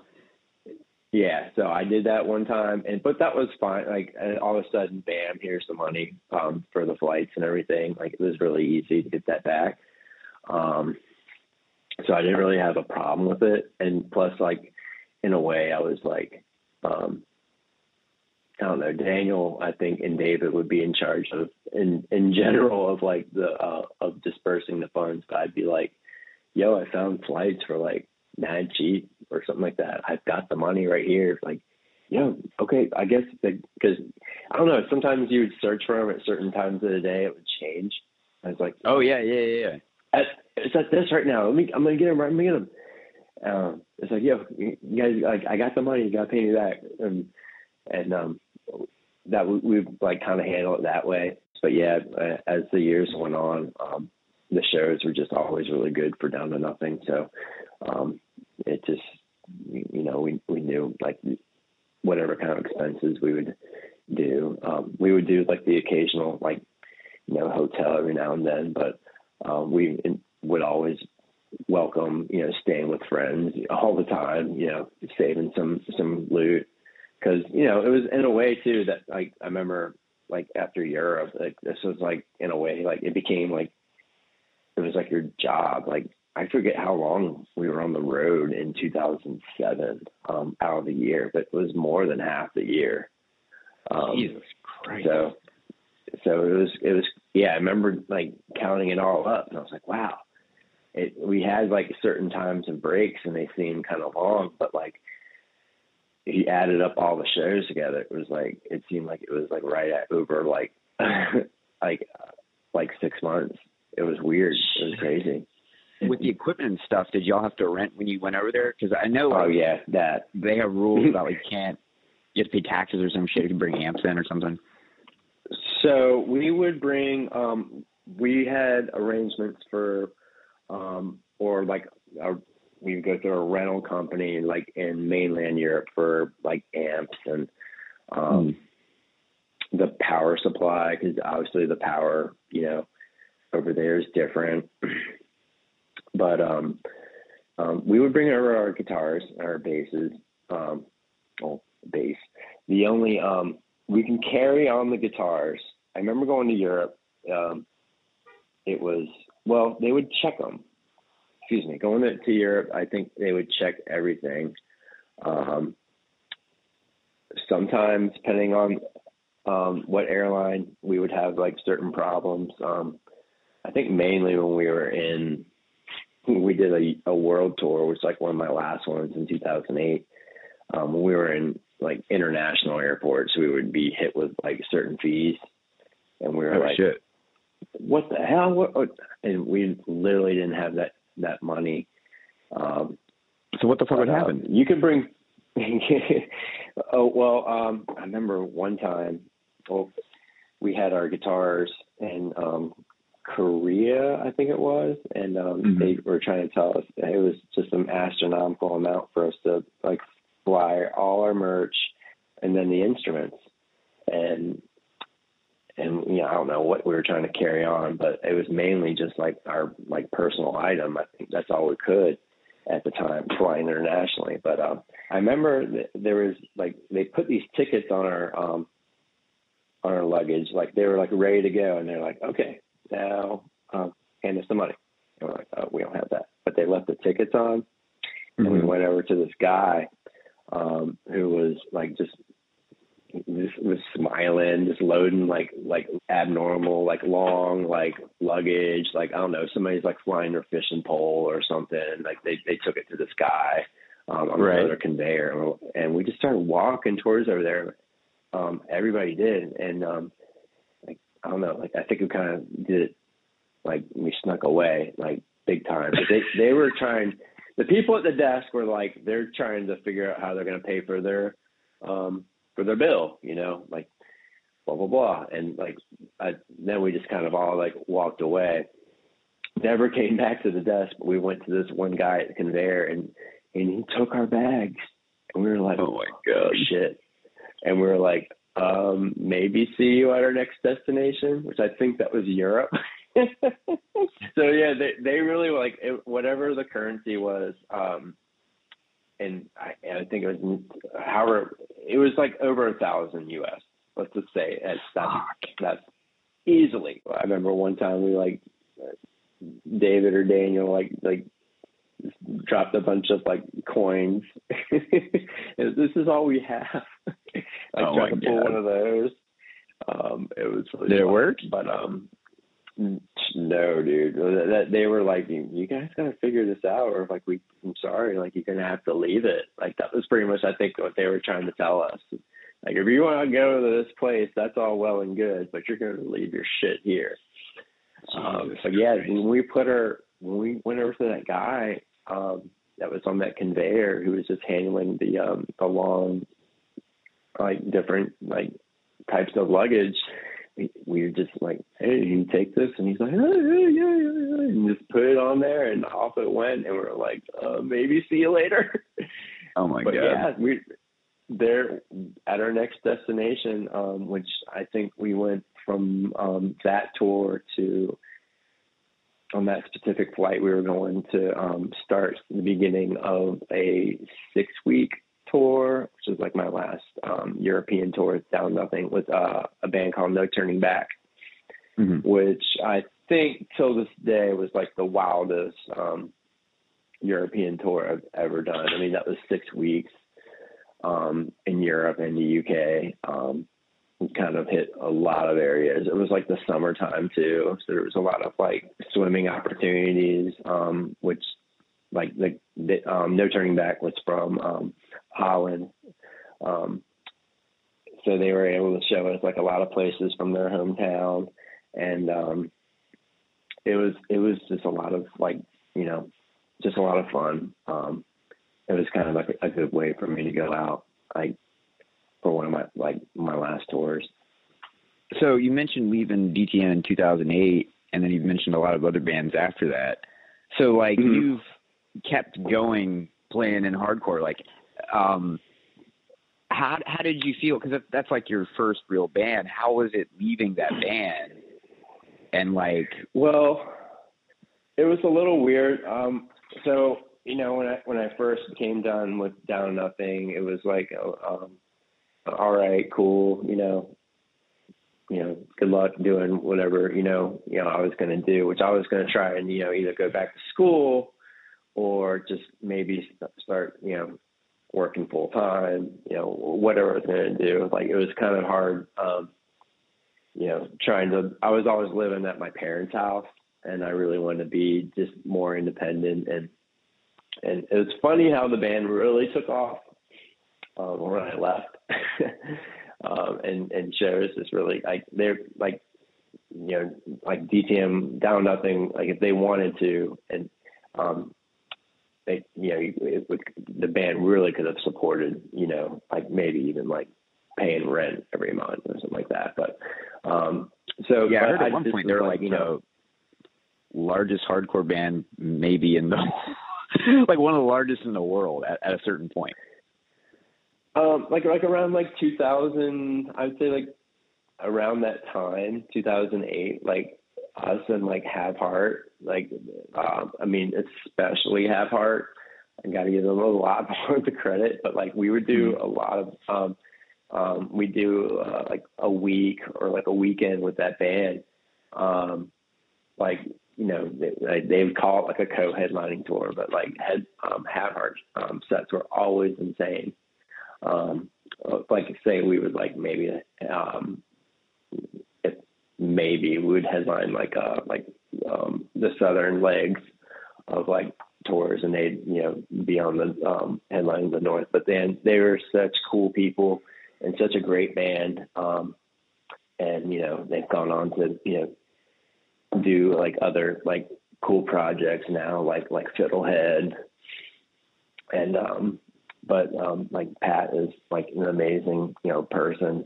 Yeah, so I did that one time, and but that was fine. Like, all of a sudden, bam, here's the money um, for the flights and everything. Like, it was really easy to get that back. Um, so I didn't really have a problem with it. And plus, like, in a way, I was like, um, I don't know, Daniel, I think, and David would be in charge of, in in general, of like the uh, of dispersing the funds. But I'd be like, yo, I found flights for like mad cheap or something like that. I've got the money right here. Like, yo, okay, I guess because I don't know. Sometimes you would search for them at certain times of the day. It would change. I was like, Oh yeah, yeah, yeah. yeah. at, it's at this right now. Let me, I'm gonna get him. I'm gonna get him. Um, it's like, yo, you guys, like, I got the money. You gotta pay me back. And and um, that we, we like kind of handle it that way. But yeah, as the years went on, um, the shows were just always really good for down to nothing. So um, it just, you know, we we knew like whatever kind of expenses we would do. Um, we would do like the occasional like you know hotel every now and then, but um, we would always welcome you know staying with friends all the time. You know, saving some some loot because you know it was in a way too that like I remember like after Europe, like this was like in a way like it became like it was like your job. Like I forget how long we were on the road in 2007 um, out of the year, but it was more than half the year. Um, Jesus Christ! So, so it was it was yeah. I remember like counting it all up, and I was like, wow. It, we had like certain times and breaks, and they seemed kind of long, but like he added up all the shows together, it was like it seemed like it was like right at over like [laughs] like like six months. It was weird. It was crazy. With the equipment and stuff, did y'all have to rent when you went over there? Because I know. Like, oh yeah, that they have rules [laughs] about like can't you have to pay taxes or some shit if you bring amps in or something. So we would bring. um We had arrangements for, um or like a we would go through a rental company like in mainland Europe for like amps and um, mm. the power supply because obviously the power you know over there is different. [clears throat] but um, um, we would bring over our guitars, our basses, um, oh bass. The only um, we can carry on the guitars. I remember going to Europe. Um, it was well, they would check them excuse me, going to, to Europe, I think they would check everything. Um, sometimes, depending on um, what airline, we would have like certain problems. Um, I think mainly when we were in, we did a, a world tour, which like one of my last ones in 2008. Um, when we were in like international airports, we would be hit with like certain fees, and we were oh, like, shit. "What the hell?" What, what? And we literally didn't have that that money. Um, so what the fuck would uh, happen? You could bring. [laughs] oh well, um, I remember one time. Well, we had our guitars and um, Korea, I think it was, and um, mm-hmm. they were trying to tell us it was just an astronomical amount for us to like fly all our merch and then the instruments. And and you know, I don't know what we were trying to carry on, but it was mainly just like our like personal item. I think that's all we could at the time flying internationally. But um, I remember there was like they put these tickets on our um, on our luggage, like they were like ready to go, and they're like, okay, now um, hand us the money. And we're like, oh, we don't have that, but they left the tickets on, mm-hmm. and we mm-hmm. went over to this guy um, who was like just just was smiling, just loading like like abnormal, like long, like luggage, like I don't know, somebody's like flying their fishing pole or something. Like they they took it to this guy um, on right. another conveyor, and we just started walking towards over there. Um, everybody did, and um, I don't know, like I think we kind of did it, like we snuck away, like big time. But they they were trying. The people at the desk were like they're trying to figure out how they're going to pay for their um for their bill, you know, like blah blah blah, and like I, then we just kind of all like walked away. Never came [laughs] back to the desk, but we went to this one guy at the conveyor, and and he took our bags, and we were like, oh my god, shit, and we were like, um, maybe see you at our next destination, which I think that was Europe. [laughs] so yeah, they they really like it, whatever the currency was. Um, and I, I think it was however it was like over a thousand US. Let's just say that's that's, that's easily. I remember one time we like David or Daniel like like dropped a bunch of like coins. [laughs] this is all we have. [laughs] I oh tried to pull one of those. Um, it was really did it work? But um, no, dude. That they were like, you guys gotta figure this out, or like we, I'm sorry, like you're gonna have to leave it. Like that was pretty much, I think, what they were trying to tell us. Like if you want to go to this place, that's all well and good, but you're gonna leave your shit here. Um, but yeah, when we put our, when we went over to that guy um, that was on that conveyor who was just handling the um, the long, like different like types of luggage we were just like, hey, you take this? And he's like, hey, yeah, yeah, yeah, and just put it on there, and off it went. And we are like, uh, maybe see you later. Oh my but god! Yeah, we there combination, um, which I think we went from um, that tour to on that specific flight, we were going to um, start the beginning of a six week tour, which is like my last um, European tour down nothing with uh, a band called No Turning Back, mm-hmm. which I think till this day was like the wildest um, European tour I've ever done. I mean, that was six weeks um, in Europe and the UK. Um, kind of hit a lot of areas. It was like the summertime too, so there was a lot of like swimming opportunities, um, which like the, the um, no turning back was from um, Holland. Um, so they were able to show us like a lot of places from their hometown, and um, it was it was just a lot of like you know just a lot of fun. Um, it was kind of like a, a good way for me to go out like for one of my like my last tours. So you mentioned leaving DTN in 2008, and then you've mentioned a lot of other bands after that. So like mm-hmm. you've kept going playing in hardcore. Like, um, how how did you feel? Because that's like your first real band. How was it leaving that band? And like, well, it was a little weird. Um, so you know, when I when I first came done with Down Nothing, it was like, um, all right, cool, you know, you know, good luck doing whatever you know, you know, I was going to do, which I was going to try and you know either go back to school or just maybe start, you know, working full time, you know, whatever I was going to do. Like it was kind of hard, um, you know, trying to. I was always living at my parents' house, and I really wanted to be just more independent. And and it was funny how the band really took off um, when I left. [laughs] um, and and shows is really like they're like you know like DTN down nothing like if they wanted to and um they you know it would, the band really could have supported you know like maybe even like paying rent every month or something like that. But um so yeah I heard at one point they were like you know largest hardcore band maybe in the [laughs] like one of the largest in the world at, at a certain point. Um like like around like 2000 I would say like around that time 2008 like us and like Have Heart. Like, um, I mean, especially Have Heart. I got to give them a lot [laughs] more of the credit, but like we would do mm-hmm. a lot of, um, um, we do uh, like a week or like a weekend with that band. Um, like, you know, they, they would call it like a co-headlining tour, but like head, um, Have Heart, um, sets were always insane. Um, like say we would like maybe, um, maybe would headline like uh like um the southern legs of like tours and they'd you know be on the um headlining the north. But then they were such cool people and such a great band um and you know they've gone on to you know do like other like cool projects now like like fiddlehead. And um but um like pat is like an amazing you know person.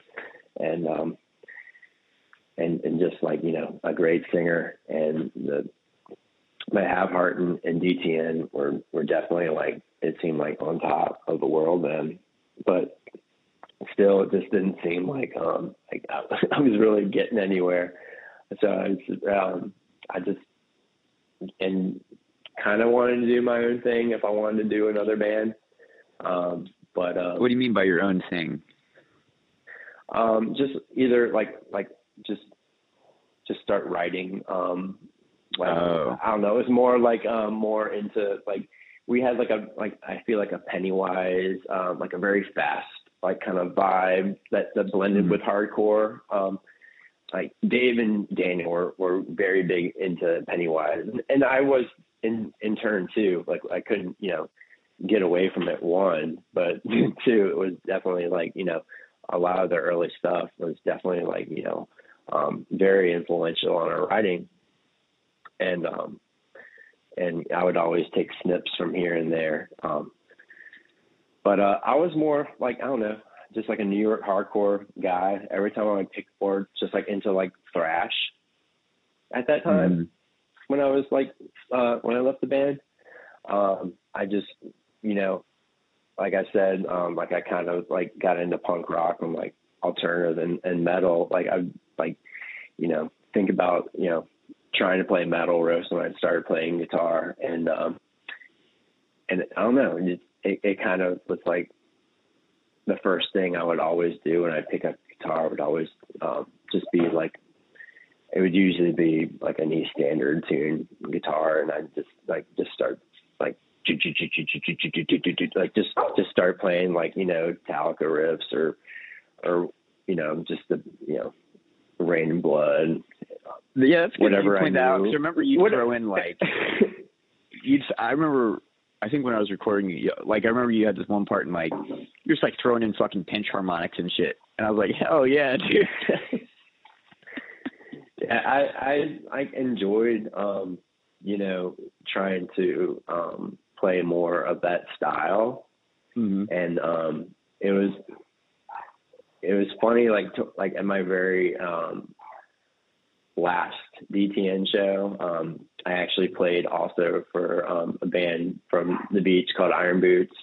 And um and and just like you know a great singer and the my Have Heart and, and DTN were were definitely like it seemed like on top of the world then, but still it just didn't seem like um like I, [laughs] I was really getting anywhere. So I was, um I just and kind of wanted to do my own thing if I wanted to do another band. Um, but um, what do you mean by your own thing? Um, just either like like just start writing. Um, like, oh. I don't know. It's more like um, more into like we had like a like I feel like a Pennywise, um, like a very fast like kind of vibe that that blended mm-hmm. with hardcore. Um, like Dave and Daniel were, were very big into Pennywise, and, and I was in in turn too. Like I couldn't you know get away from it one, but [laughs] two it was definitely like you know a lot of the early stuff was definitely like you know um, very influential on our writing. And um, and I would always take snips from here and there. Um, but uh, I was more like I don't know, just like a New York hardcore guy. Every time I would pick board, just like into like thrash. At that time, mm-hmm. when I was like uh, when I left the band, um, I just you know, like I said, um, like I kind of like got into punk rock and like alternative and, and metal. Like I like, you know, think about you know trying to play metal riffs when I started playing guitar, and um, and I don't know, it, it, it kind of was like the first thing I would always do when I pick up guitar would always um, just be like it would usually be like an E standard tune guitar, and I'd just like just start like like just just start playing like you know Metallica riffs or or you know just the you know Raining Blood. Yeah, that's whatever I out. Remember you throw in like [laughs] you. I remember. I think when I was recording, like I remember you had this one part and like you're just like throwing in fucking pinch harmonics and shit, and I was like, hell yeah, [laughs] dude. yeah, I I I enjoyed um, you know trying to um, play more of that style, mm-hmm. and um, it was it was funny like to, like at my very um, last DTN show, um, I actually played also for um, a band from the beach called Iron Boots,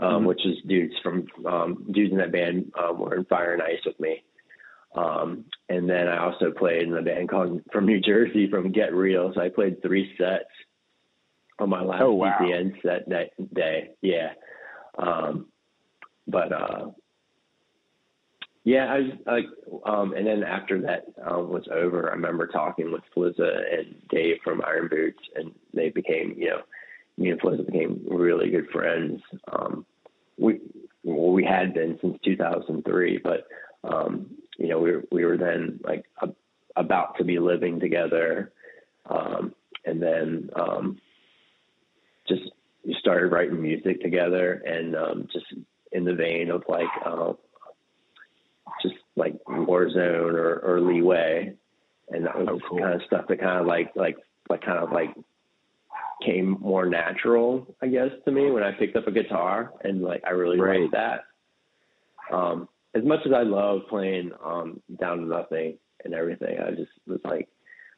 um, mm-hmm. which is dudes from um, dudes in that band um, were in Fire and Ice with me. Um, and then I also played in a band called from New Jersey from Get Real. So I played three sets on my last oh, wow. DTN set that day. Yeah. Um, but, uh, yeah, I was like, um, and then after that um, was over, I remember talking with Flizza and Dave from Iron Boots, and they became, you know, me and Flizza became really good friends. Um, we well, we had been since 2003, but um, you know, we were, we were then like a, about to be living together, um, and then um, just started writing music together, and um, just in the vein of like uh, just like Warzone or, or Leeway, and that was oh, cool. kind of stuff that kind of like like like kind of like came more natural, I guess, to me when I picked up a guitar, and like I really right. liked that. Um, as much as I love playing um, Down to Nothing and everything, I just was like,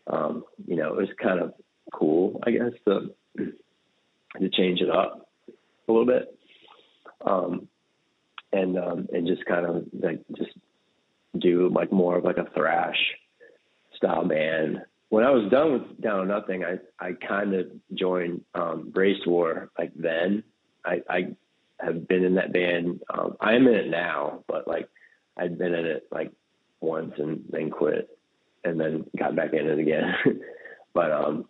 um, you know, it was kind of cool, I guess, to [clears throat] to change it up a little bit, um, and um, and just kind of like just do like more of like a thrash style band. When I was done with Down Nothing, I I kind of joined um, Bracewar like then. I, I have been in that band. Um, I am in it now, but like I'd been in it like once and then quit and then got back in it again. [laughs] but um,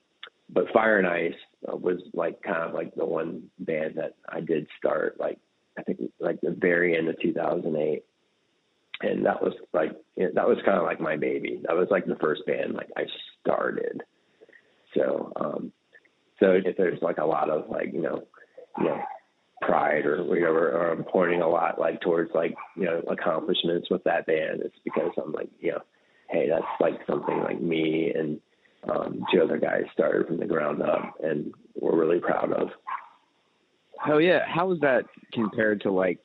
but Fire and Ice uh, was like kind of like the one band that I did start like I think like the very end of 2008. And that was like that was kind of like my baby. That was like the first band like I started. So um, so if there's like a lot of like you know you know pride or whatever, or I'm pointing a lot like towards like, you know, accomplishments with that band. It's because I'm like, you know, hey, that's like something like me and um, two other guys started from the ground up and we're really proud of. Hell yeah. How was that compared to like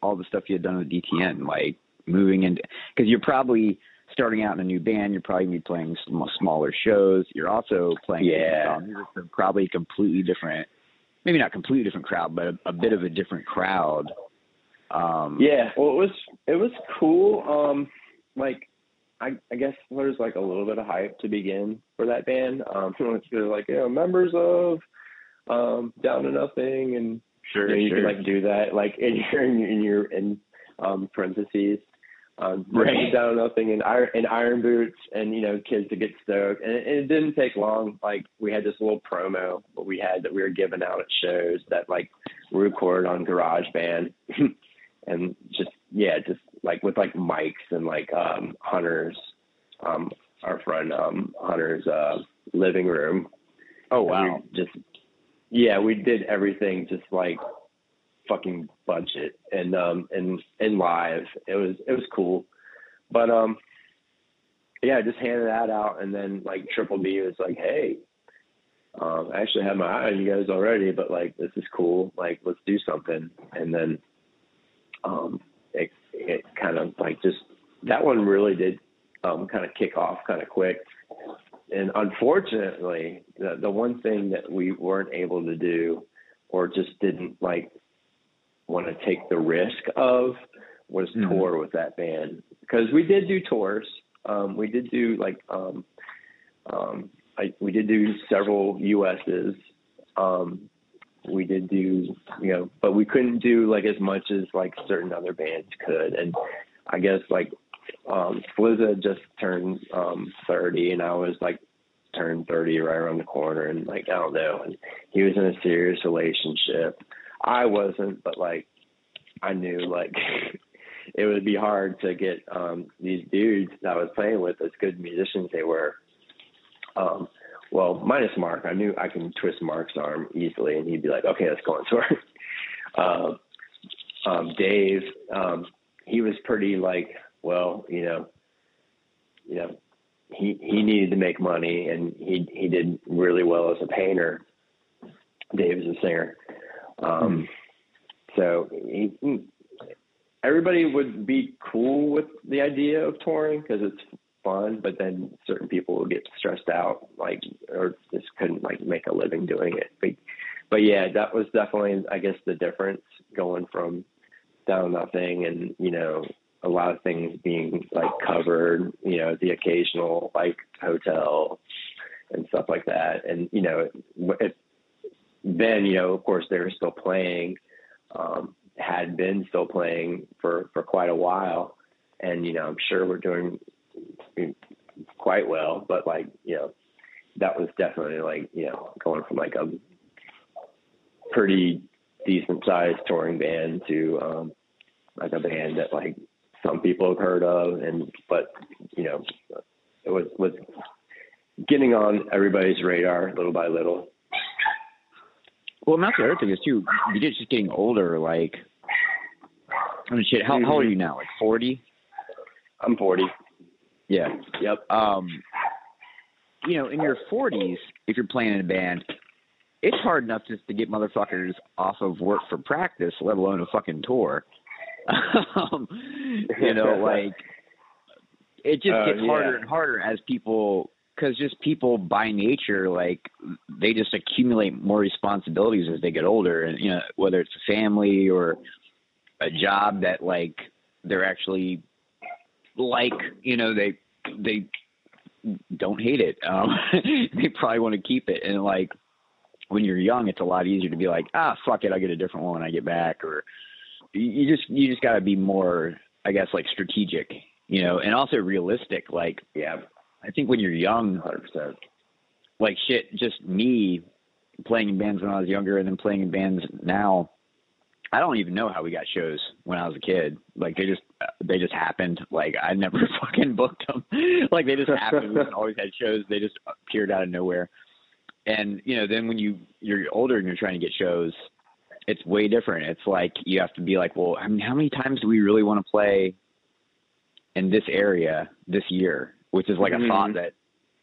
all the stuff you had done with DTN? Like moving into, cause you're probably starting out in a new band. You're probably be playing smaller shows. You're also playing, yeah, probably completely different maybe not completely different crowd, but a, a bit of a different crowd. Um, yeah, well, it was it was cool. Um, like I, I guess there's like a little bit of hype to begin for that band. Um, [laughs] they're like you know members of um, Down to Nothing, and sure, you, know, you sure. can like do that like in [laughs] your in your, in, your, in um, parentheses um, right. down nothing in iron in iron boots and you know kids to get stoked. And it, and it didn't take long. Like we had this little promo that we had that we were giving out at shows that like we recorded on GarageBand. [laughs] And just yeah just like with like mics and like um Hunter's um our friend um Hunter's uh living room. Oh wow. just yeah we did everything just like fucking budget and um and and live. It was it was cool. But um yeah, I just handed that out and then like Triple B was like, Hey, um, I actually had my eye on you guys already, but like this is cool. Like let's do something and then um it it kind of like just that one really did um kind of kick off kind of quick. And unfortunately, the the one thing that we weren't able to do or just didn't like want to take the risk of was Mhm. tour with that band because we did do tours. Um, we did do like um, um, I, we did do several US's. Um, we did do you know, but we couldn't do like as much as like certain other bands could. And I guess like um, Flizza just turned um, 30, and I was like turned 30 right around the corner, and like I don't know, and he was in a serious relationship. I wasn't, but like I knew like [laughs] it would be hard to get um these dudes that I was playing with as good musicians they were. Um well, minus Mark, I knew I can twist Mark's arm easily and he'd be like, Okay, let's go on tour. um [laughs] um Dave, um, he was pretty like, well, you know, you know, he he needed to make money and he he did really well as a painter. Dave is a singer. Um so he, he- everybody would be cool with the idea of touring because it's fun, but then certain people would get stressed out, like or just couldn't like make a living doing it. But but yeah, that was definitely I guess the difference going from down nothing and you know a lot of things being like covered, you know, the occasional like hotel and stuff like that, and you know, it, then you know of course they were still playing. Um, had been still playing for for quite a while, and you know I'm sure we're doing quite well. But like you know, that was definitely like you know going from like a pretty decent sized touring band to um, like a band that like some people have heard of, and but you know it was was getting on everybody's radar little by little. Well, and that's the other thing is too. You're just getting older. Like, I mean, shit. How, how old are you now? Like forty? I'm 40. Yeah. Yep. Um, you know, in your forties, if you're playing in a band, it's hard enough just to get motherfuckers off of work for practice, let alone a fucking tour. [laughs] um, you know, [laughs] like it just Uh, gets harder and harder as people because just people by nature like they just accumulate more responsibilities as they get older and you know whether it's a family or a job that like they're actually like you know they they don't hate it um [laughs] they probably want to keep it and like when you're young it's a lot easier to be like ah fuck it i'll get a different one when i get back or you- just you just got to be more i guess like strategic you know and also realistic like Yeah. I think when you're young 100%. like shit, just me playing in bands when I was younger and then playing in bands now. I don't even know how we got shows when I was a kid. Like they just they just happened. Like I never [laughs] fucking booked them. like they just happened. We always had shows. They just appeared out of nowhere. And you know, then when you you're older and you're trying to get shows, it's way different. It's like you have to be like, well, I mean, how many times do we really want to play in this area this year? Which is like Mhm. a thought that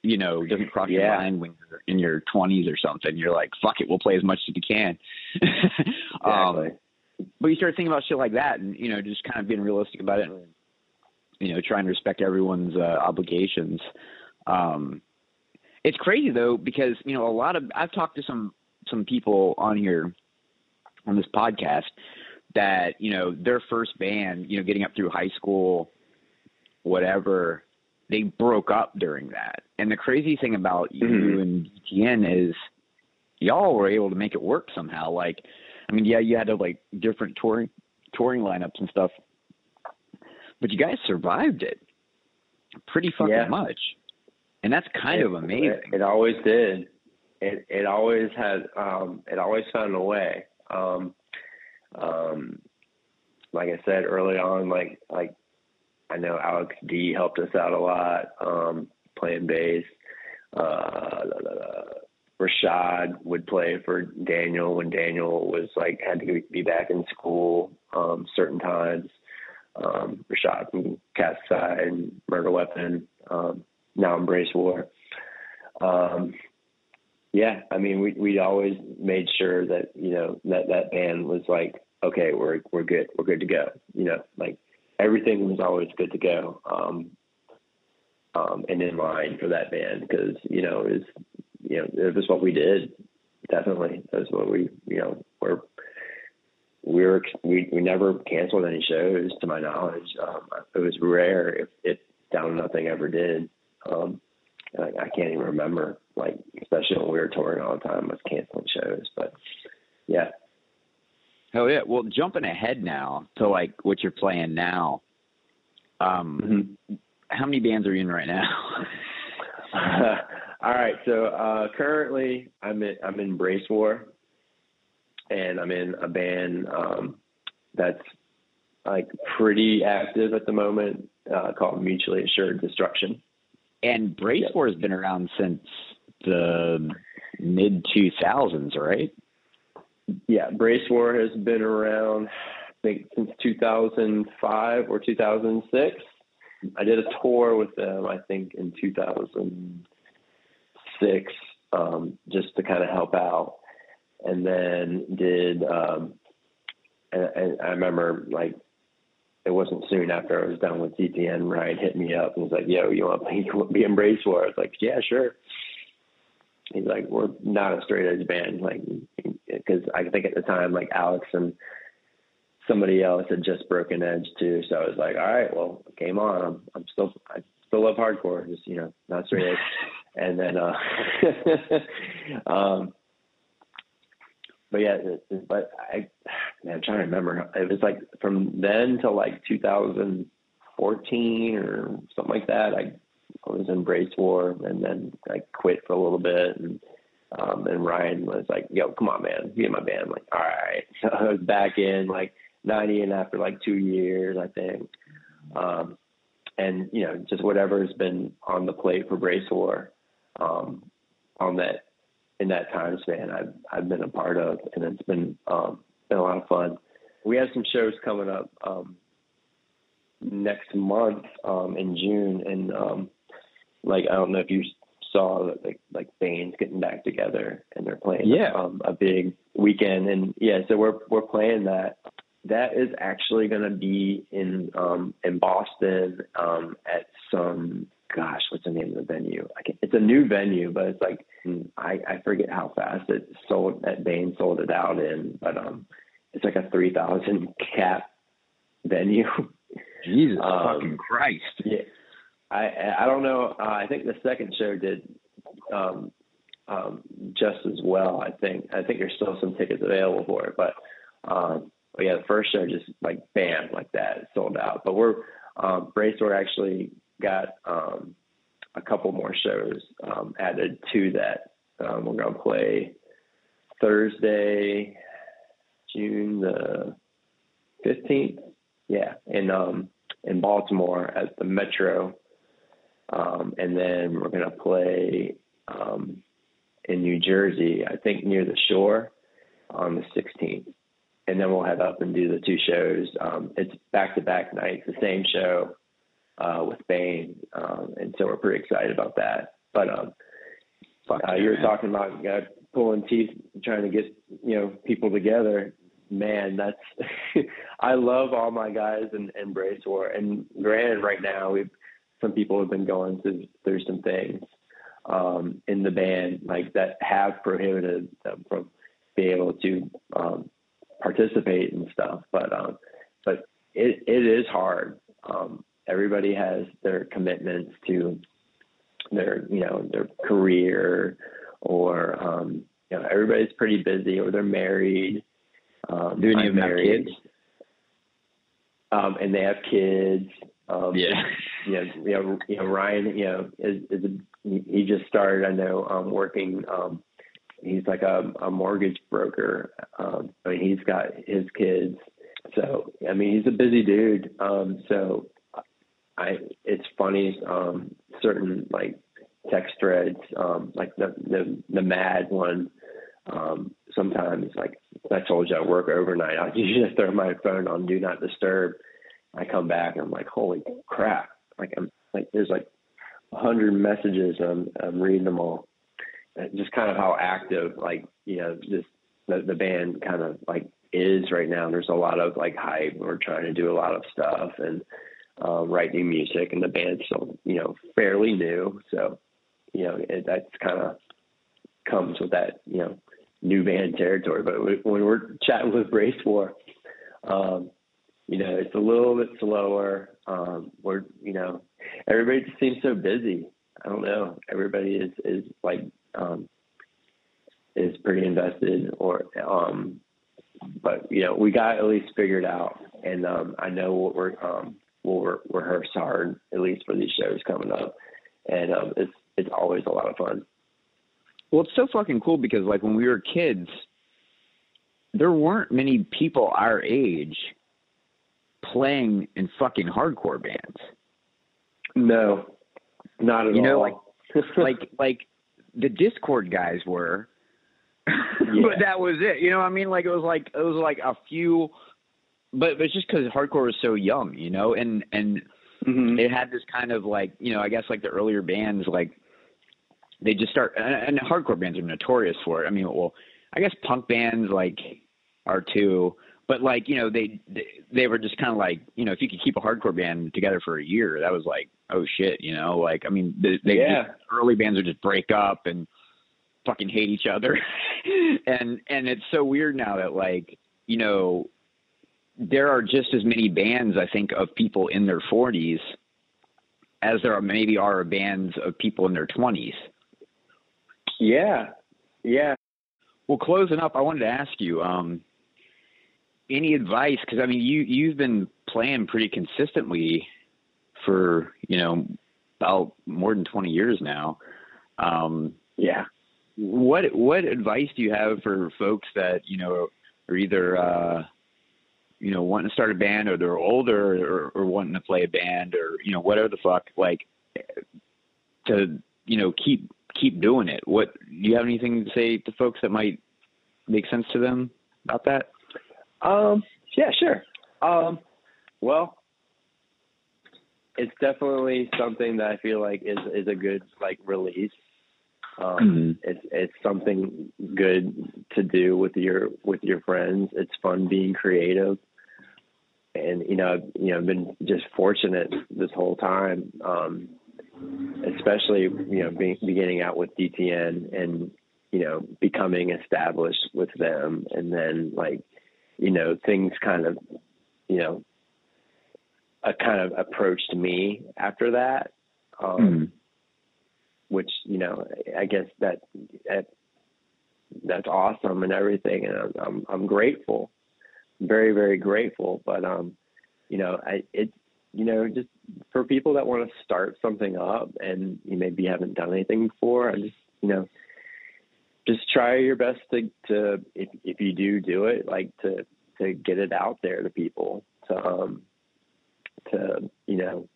you know doesn't cross your mind when you're in your 20s or something. You're like, fuck it, we'll play as much as we can. [laughs] um, but you start thinking about shit like that, and you know, just kind of being realistic about it, and you know, trying to respect everyone's uh, obligations. Um, it's crazy though because you know a lot of I've talked to some some people on here on this podcast that you know their first band, you know, getting up through high school, whatever, they broke up during that. And the crazy thing about you Mhm. and DTN is y'all were able to make it work somehow. Like, I mean, yeah, you had to like different touring touring lineups and stuff, but you guys survived it pretty fucking Yeah. much, and that's kind of amazing. It, it always did. It it always had um it always found a way. Um um like I said early on, like like I know Alex D helped us out a lot, um, playing bass. Uh Rashad would play for Daniel when Daniel was like had to be back in school um certain times. Um Rashad from Cat's Side and Murder Weapon, um now Embrace War. Um, yeah, I mean, we we always made sure that you know that that band was like, okay, we're we're good, we're good to go. You know, like everything was always good to go, um, um, and in line for that band because you know it was you know it was what we did. Definitely, that's what we you know we're we were we we never canceled any shows to my knowledge. Um, it was rare if it down nothing ever did. Um, like I can't even remember, like especially when we were touring all the time, was canceling shows. But yeah. Hell yeah! Well, jumping ahead now to like what you're playing now. Um, mm-hmm. how many bands are you in right now? uh, [laughs] all right, so uh, currently I'm in I'm in Bracewar, and I'm in a band um, that's like pretty active at the moment uh, called Mutually Assured Destruction. And Brace yep. War has been around since the mid 2000s, right? Yeah, Bracewar has been around, I think, since 2005 or 2006. I did a tour with them, I think, in 2006, um, just to kind of help out. And then did, um, and, and I remember like it wasn't soon after I was done with DTN, Ryan hit me up and was like, "Yo, you want to [laughs] be in Bracewar?" I was like, "Yeah, sure." He's like, "We're not a straight edge band, like, because I think at the time, like Alex and somebody else had just broken edge too. So I was like, all right, well, game on. I'm, I'm still, I still love hardcore, just you know, not straight edge. [laughs] and then, uh, [laughs] um, but yeah, but I, man, I'm trying to remember. It was like from then to like 2014 or something like that. I, I was in Bracewar and then I quit for a little bit. And, um, and Ryan was like, yo, come on, man, be in my band. I'm like, all right. [laughs] So I was back in like 90 and after like two years, I think. Um, and, you know, just whatever has been on the plate for Bracewar, um, on that in that time span I've I've been a part of, and it's been um, been a lot of fun. We have some shows coming up um, next month um, in June, and um, like I don't know if you saw that like like Bane's getting back together and they're playing yeah. um, a big weekend, and yeah, so we're we're playing that. That is actually going to be in um, in Boston um, at some gosh, what's the name of the venue? I can't it's a new venue, but it's like I, I forget how fast it sold that Bane sold it out in, but um, it's like a three thousand [laughs] cap venue. Jesus um, fucking Christ! Yeah, I I don't know. Uh, I think the second show did um, um, just as well. I think I think there's still some tickets available for it, but um, but yeah, the first show just like bam like that, sold out. But we're um, Brace actually got um, a couple more shows um, added to that. Um, we're to play Thursday, June the 15th. Yeah, in um, in Baltimore at the Metro, um, and then we're going to play um, in New Jersey. I think near the shore on the 16th, and then we'll head up and do the two shows. Um, it's back to back nights, the same show uh, with Bane, um, and so we're pretty excited about that. But um, uh, you were talking about uh, pulling teeth, trying to get you know people together. Man, that's [laughs] I love all my guys in, in Bracewar, and granted, right now we've some people have been going through, through some things um, in the band like that have prohibited them from being able to um, participate and stuff. But um, but it, it is hard. Um, everybody has their commitments to their you know their career or um, you know everybody's pretty busy or they're married. Um, Do any of have kids? Um, and they have kids. Um, yeah. You know, you know, you know, Ryan, you know, is, is a, he just started, I know, um, working, um, he's like a, a mortgage broker. Um, I mean, he's got his kids. So, I mean, he's a busy dude. Um, so I it's funny um, certain like text threads um, like the the the mad one um, sometimes like I told you I work overnight I [laughs] usually throw my phone on do not disturb I come back and I'm like holy crap. Like I'm like there's like a hundred messages I'm I'm reading them all. Just kind of how active like you know this the, the band kind of like is right now. There's a lot of like hype. We're trying to do a lot of stuff and uh, write new music, and the band's still, you know, fairly new. So, you know, it, that's kind of comes with that, you know, new band territory. But when we're chatting with Bracewar, Um, you know, it's a little bit slower. Um, we're, you know, everybody just seems so busy. I don't know. Everybody is is like um, is pretty invested, or um, but you know, we got at least figured out, and um, I know what we're um, we'll re- rehearse hard at least for these shows coming up, and um, it's it's always a lot of fun. Well, it's so fucking cool because like when we were kids, there weren't many people our age playing in fucking hardcore bands. No, not at you all. know, like [laughs] like like the Dischord guys were, [laughs] Yeah. but that was it. You know, what I mean, like it was like it was like a few, but but it's just because hardcore was so young, you know, and and Mhm. it had this kind of like you know I guess like the earlier bands like they just start and, and hardcore bands are notorious for it. I mean, well, I guess punk bands like are too, but like you know they they, were just kind of like you know if you could keep a hardcore band together for a year, that was like oh shit, you know, like I mean they, they Yeah. just, early bands would just break up and fucking hate each other, [laughs] and and it's so weird now that like you know there are just as many bands I think of people in their 40s as there are maybe are bands of people in their 20s. Yeah, yeah. Well, closing up, I wanted to ask you um, any advice because I mean you you've been playing pretty consistently for you know about more than 20 years now. Um, Yeah. what what advice do you have for folks that you know are either uh, you know wanting to start a band or they're older or, or wanting to play a band or you know whatever the fuck like to you know keep keep doing it what do you have anything to say to folks that might make sense to them about that Um, yeah, sure. Um, well, it's definitely something that I feel like is is a good like release. Um, it's it's something good to do with your with your friends. It's fun being creative, and you know I've, you know I've been just fortunate this whole time, um, especially you know being, beginning out with DTN and you know becoming established with them, and then like you know things kind of you know a kind of approached me after that. Um, which you know I guess that that that's awesome and everything, and I'm I'm, I'm grateful, very very grateful. But um, you know, I it you know just for people that want to start something up and you maybe haven't done anything before, I just you know just try your best to to if if you do do it like to to get it out there to people to um to you know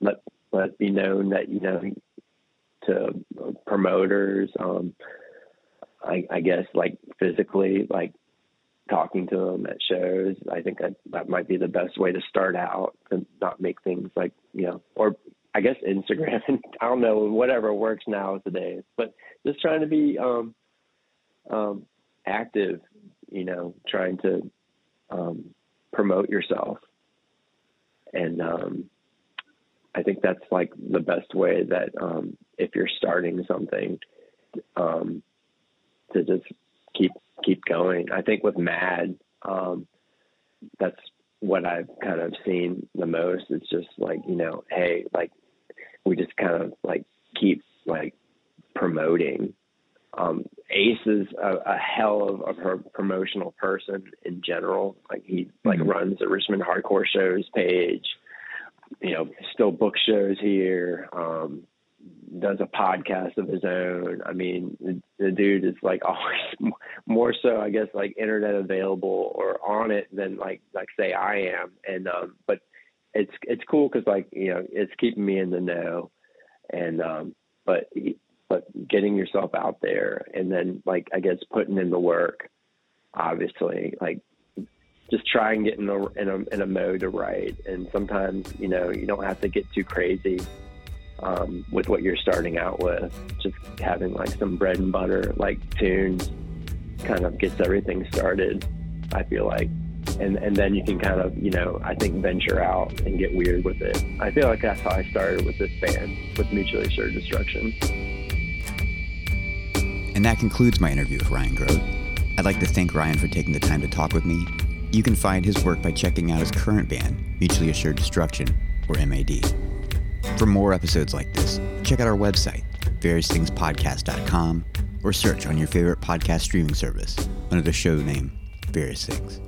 let let it be known that you know to promoters, um, I, I guess like physically, like talking to them at shows. I think that that might be the best way to start out to not make things like you know, or I guess Instagram. [laughs] I don't know whatever works nowadays, but just trying to be um, um, active. You know, trying to um, promote yourself, and um, I think that's like the best way that um, if you're starting something, um, to just keep keep going. I think with Mad, um, that's what I've kind of seen the most. It's just like you know, hey, like we just kind of like keep like promoting. Um, Ace is a, a hell of a pro- promotional person in general. Like he like Mhm. runs the Richmond Hardcore Shows page you know, still book shows here, um, does a podcast of his own. I mean, the, the dude is like [laughs] always more, more so, I guess, like internet available or on it than like, like say I am. And, um, but it's, it's cool. Cause like, you know, it's keeping me in the know and, um, but, but getting yourself out there and then like, I guess putting in the work, obviously, like just try and get in a, in a in a mode to write. And sometimes you know you don't have to get too crazy um, with what you're starting out with. Just having like some bread and butter like tunes kind of gets everything started. I feel like. And, and then you can kind of, you know, I think venture out and get weird with it. I feel like that's how I started with this band, with Mutually Assured Destruction. And that concludes my interview with Ryan Groat. I'd like to thank Ryan for taking the time to talk with me. You can find his work by checking out his current band, Mutually Assured Destruction, or MAD. For more episodes like this, check out our website, variousthingspodcast.com, or search on your favorite podcast streaming service under the show name Various Things.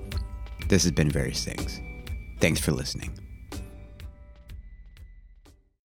This has been Various Things. Thanks for listening.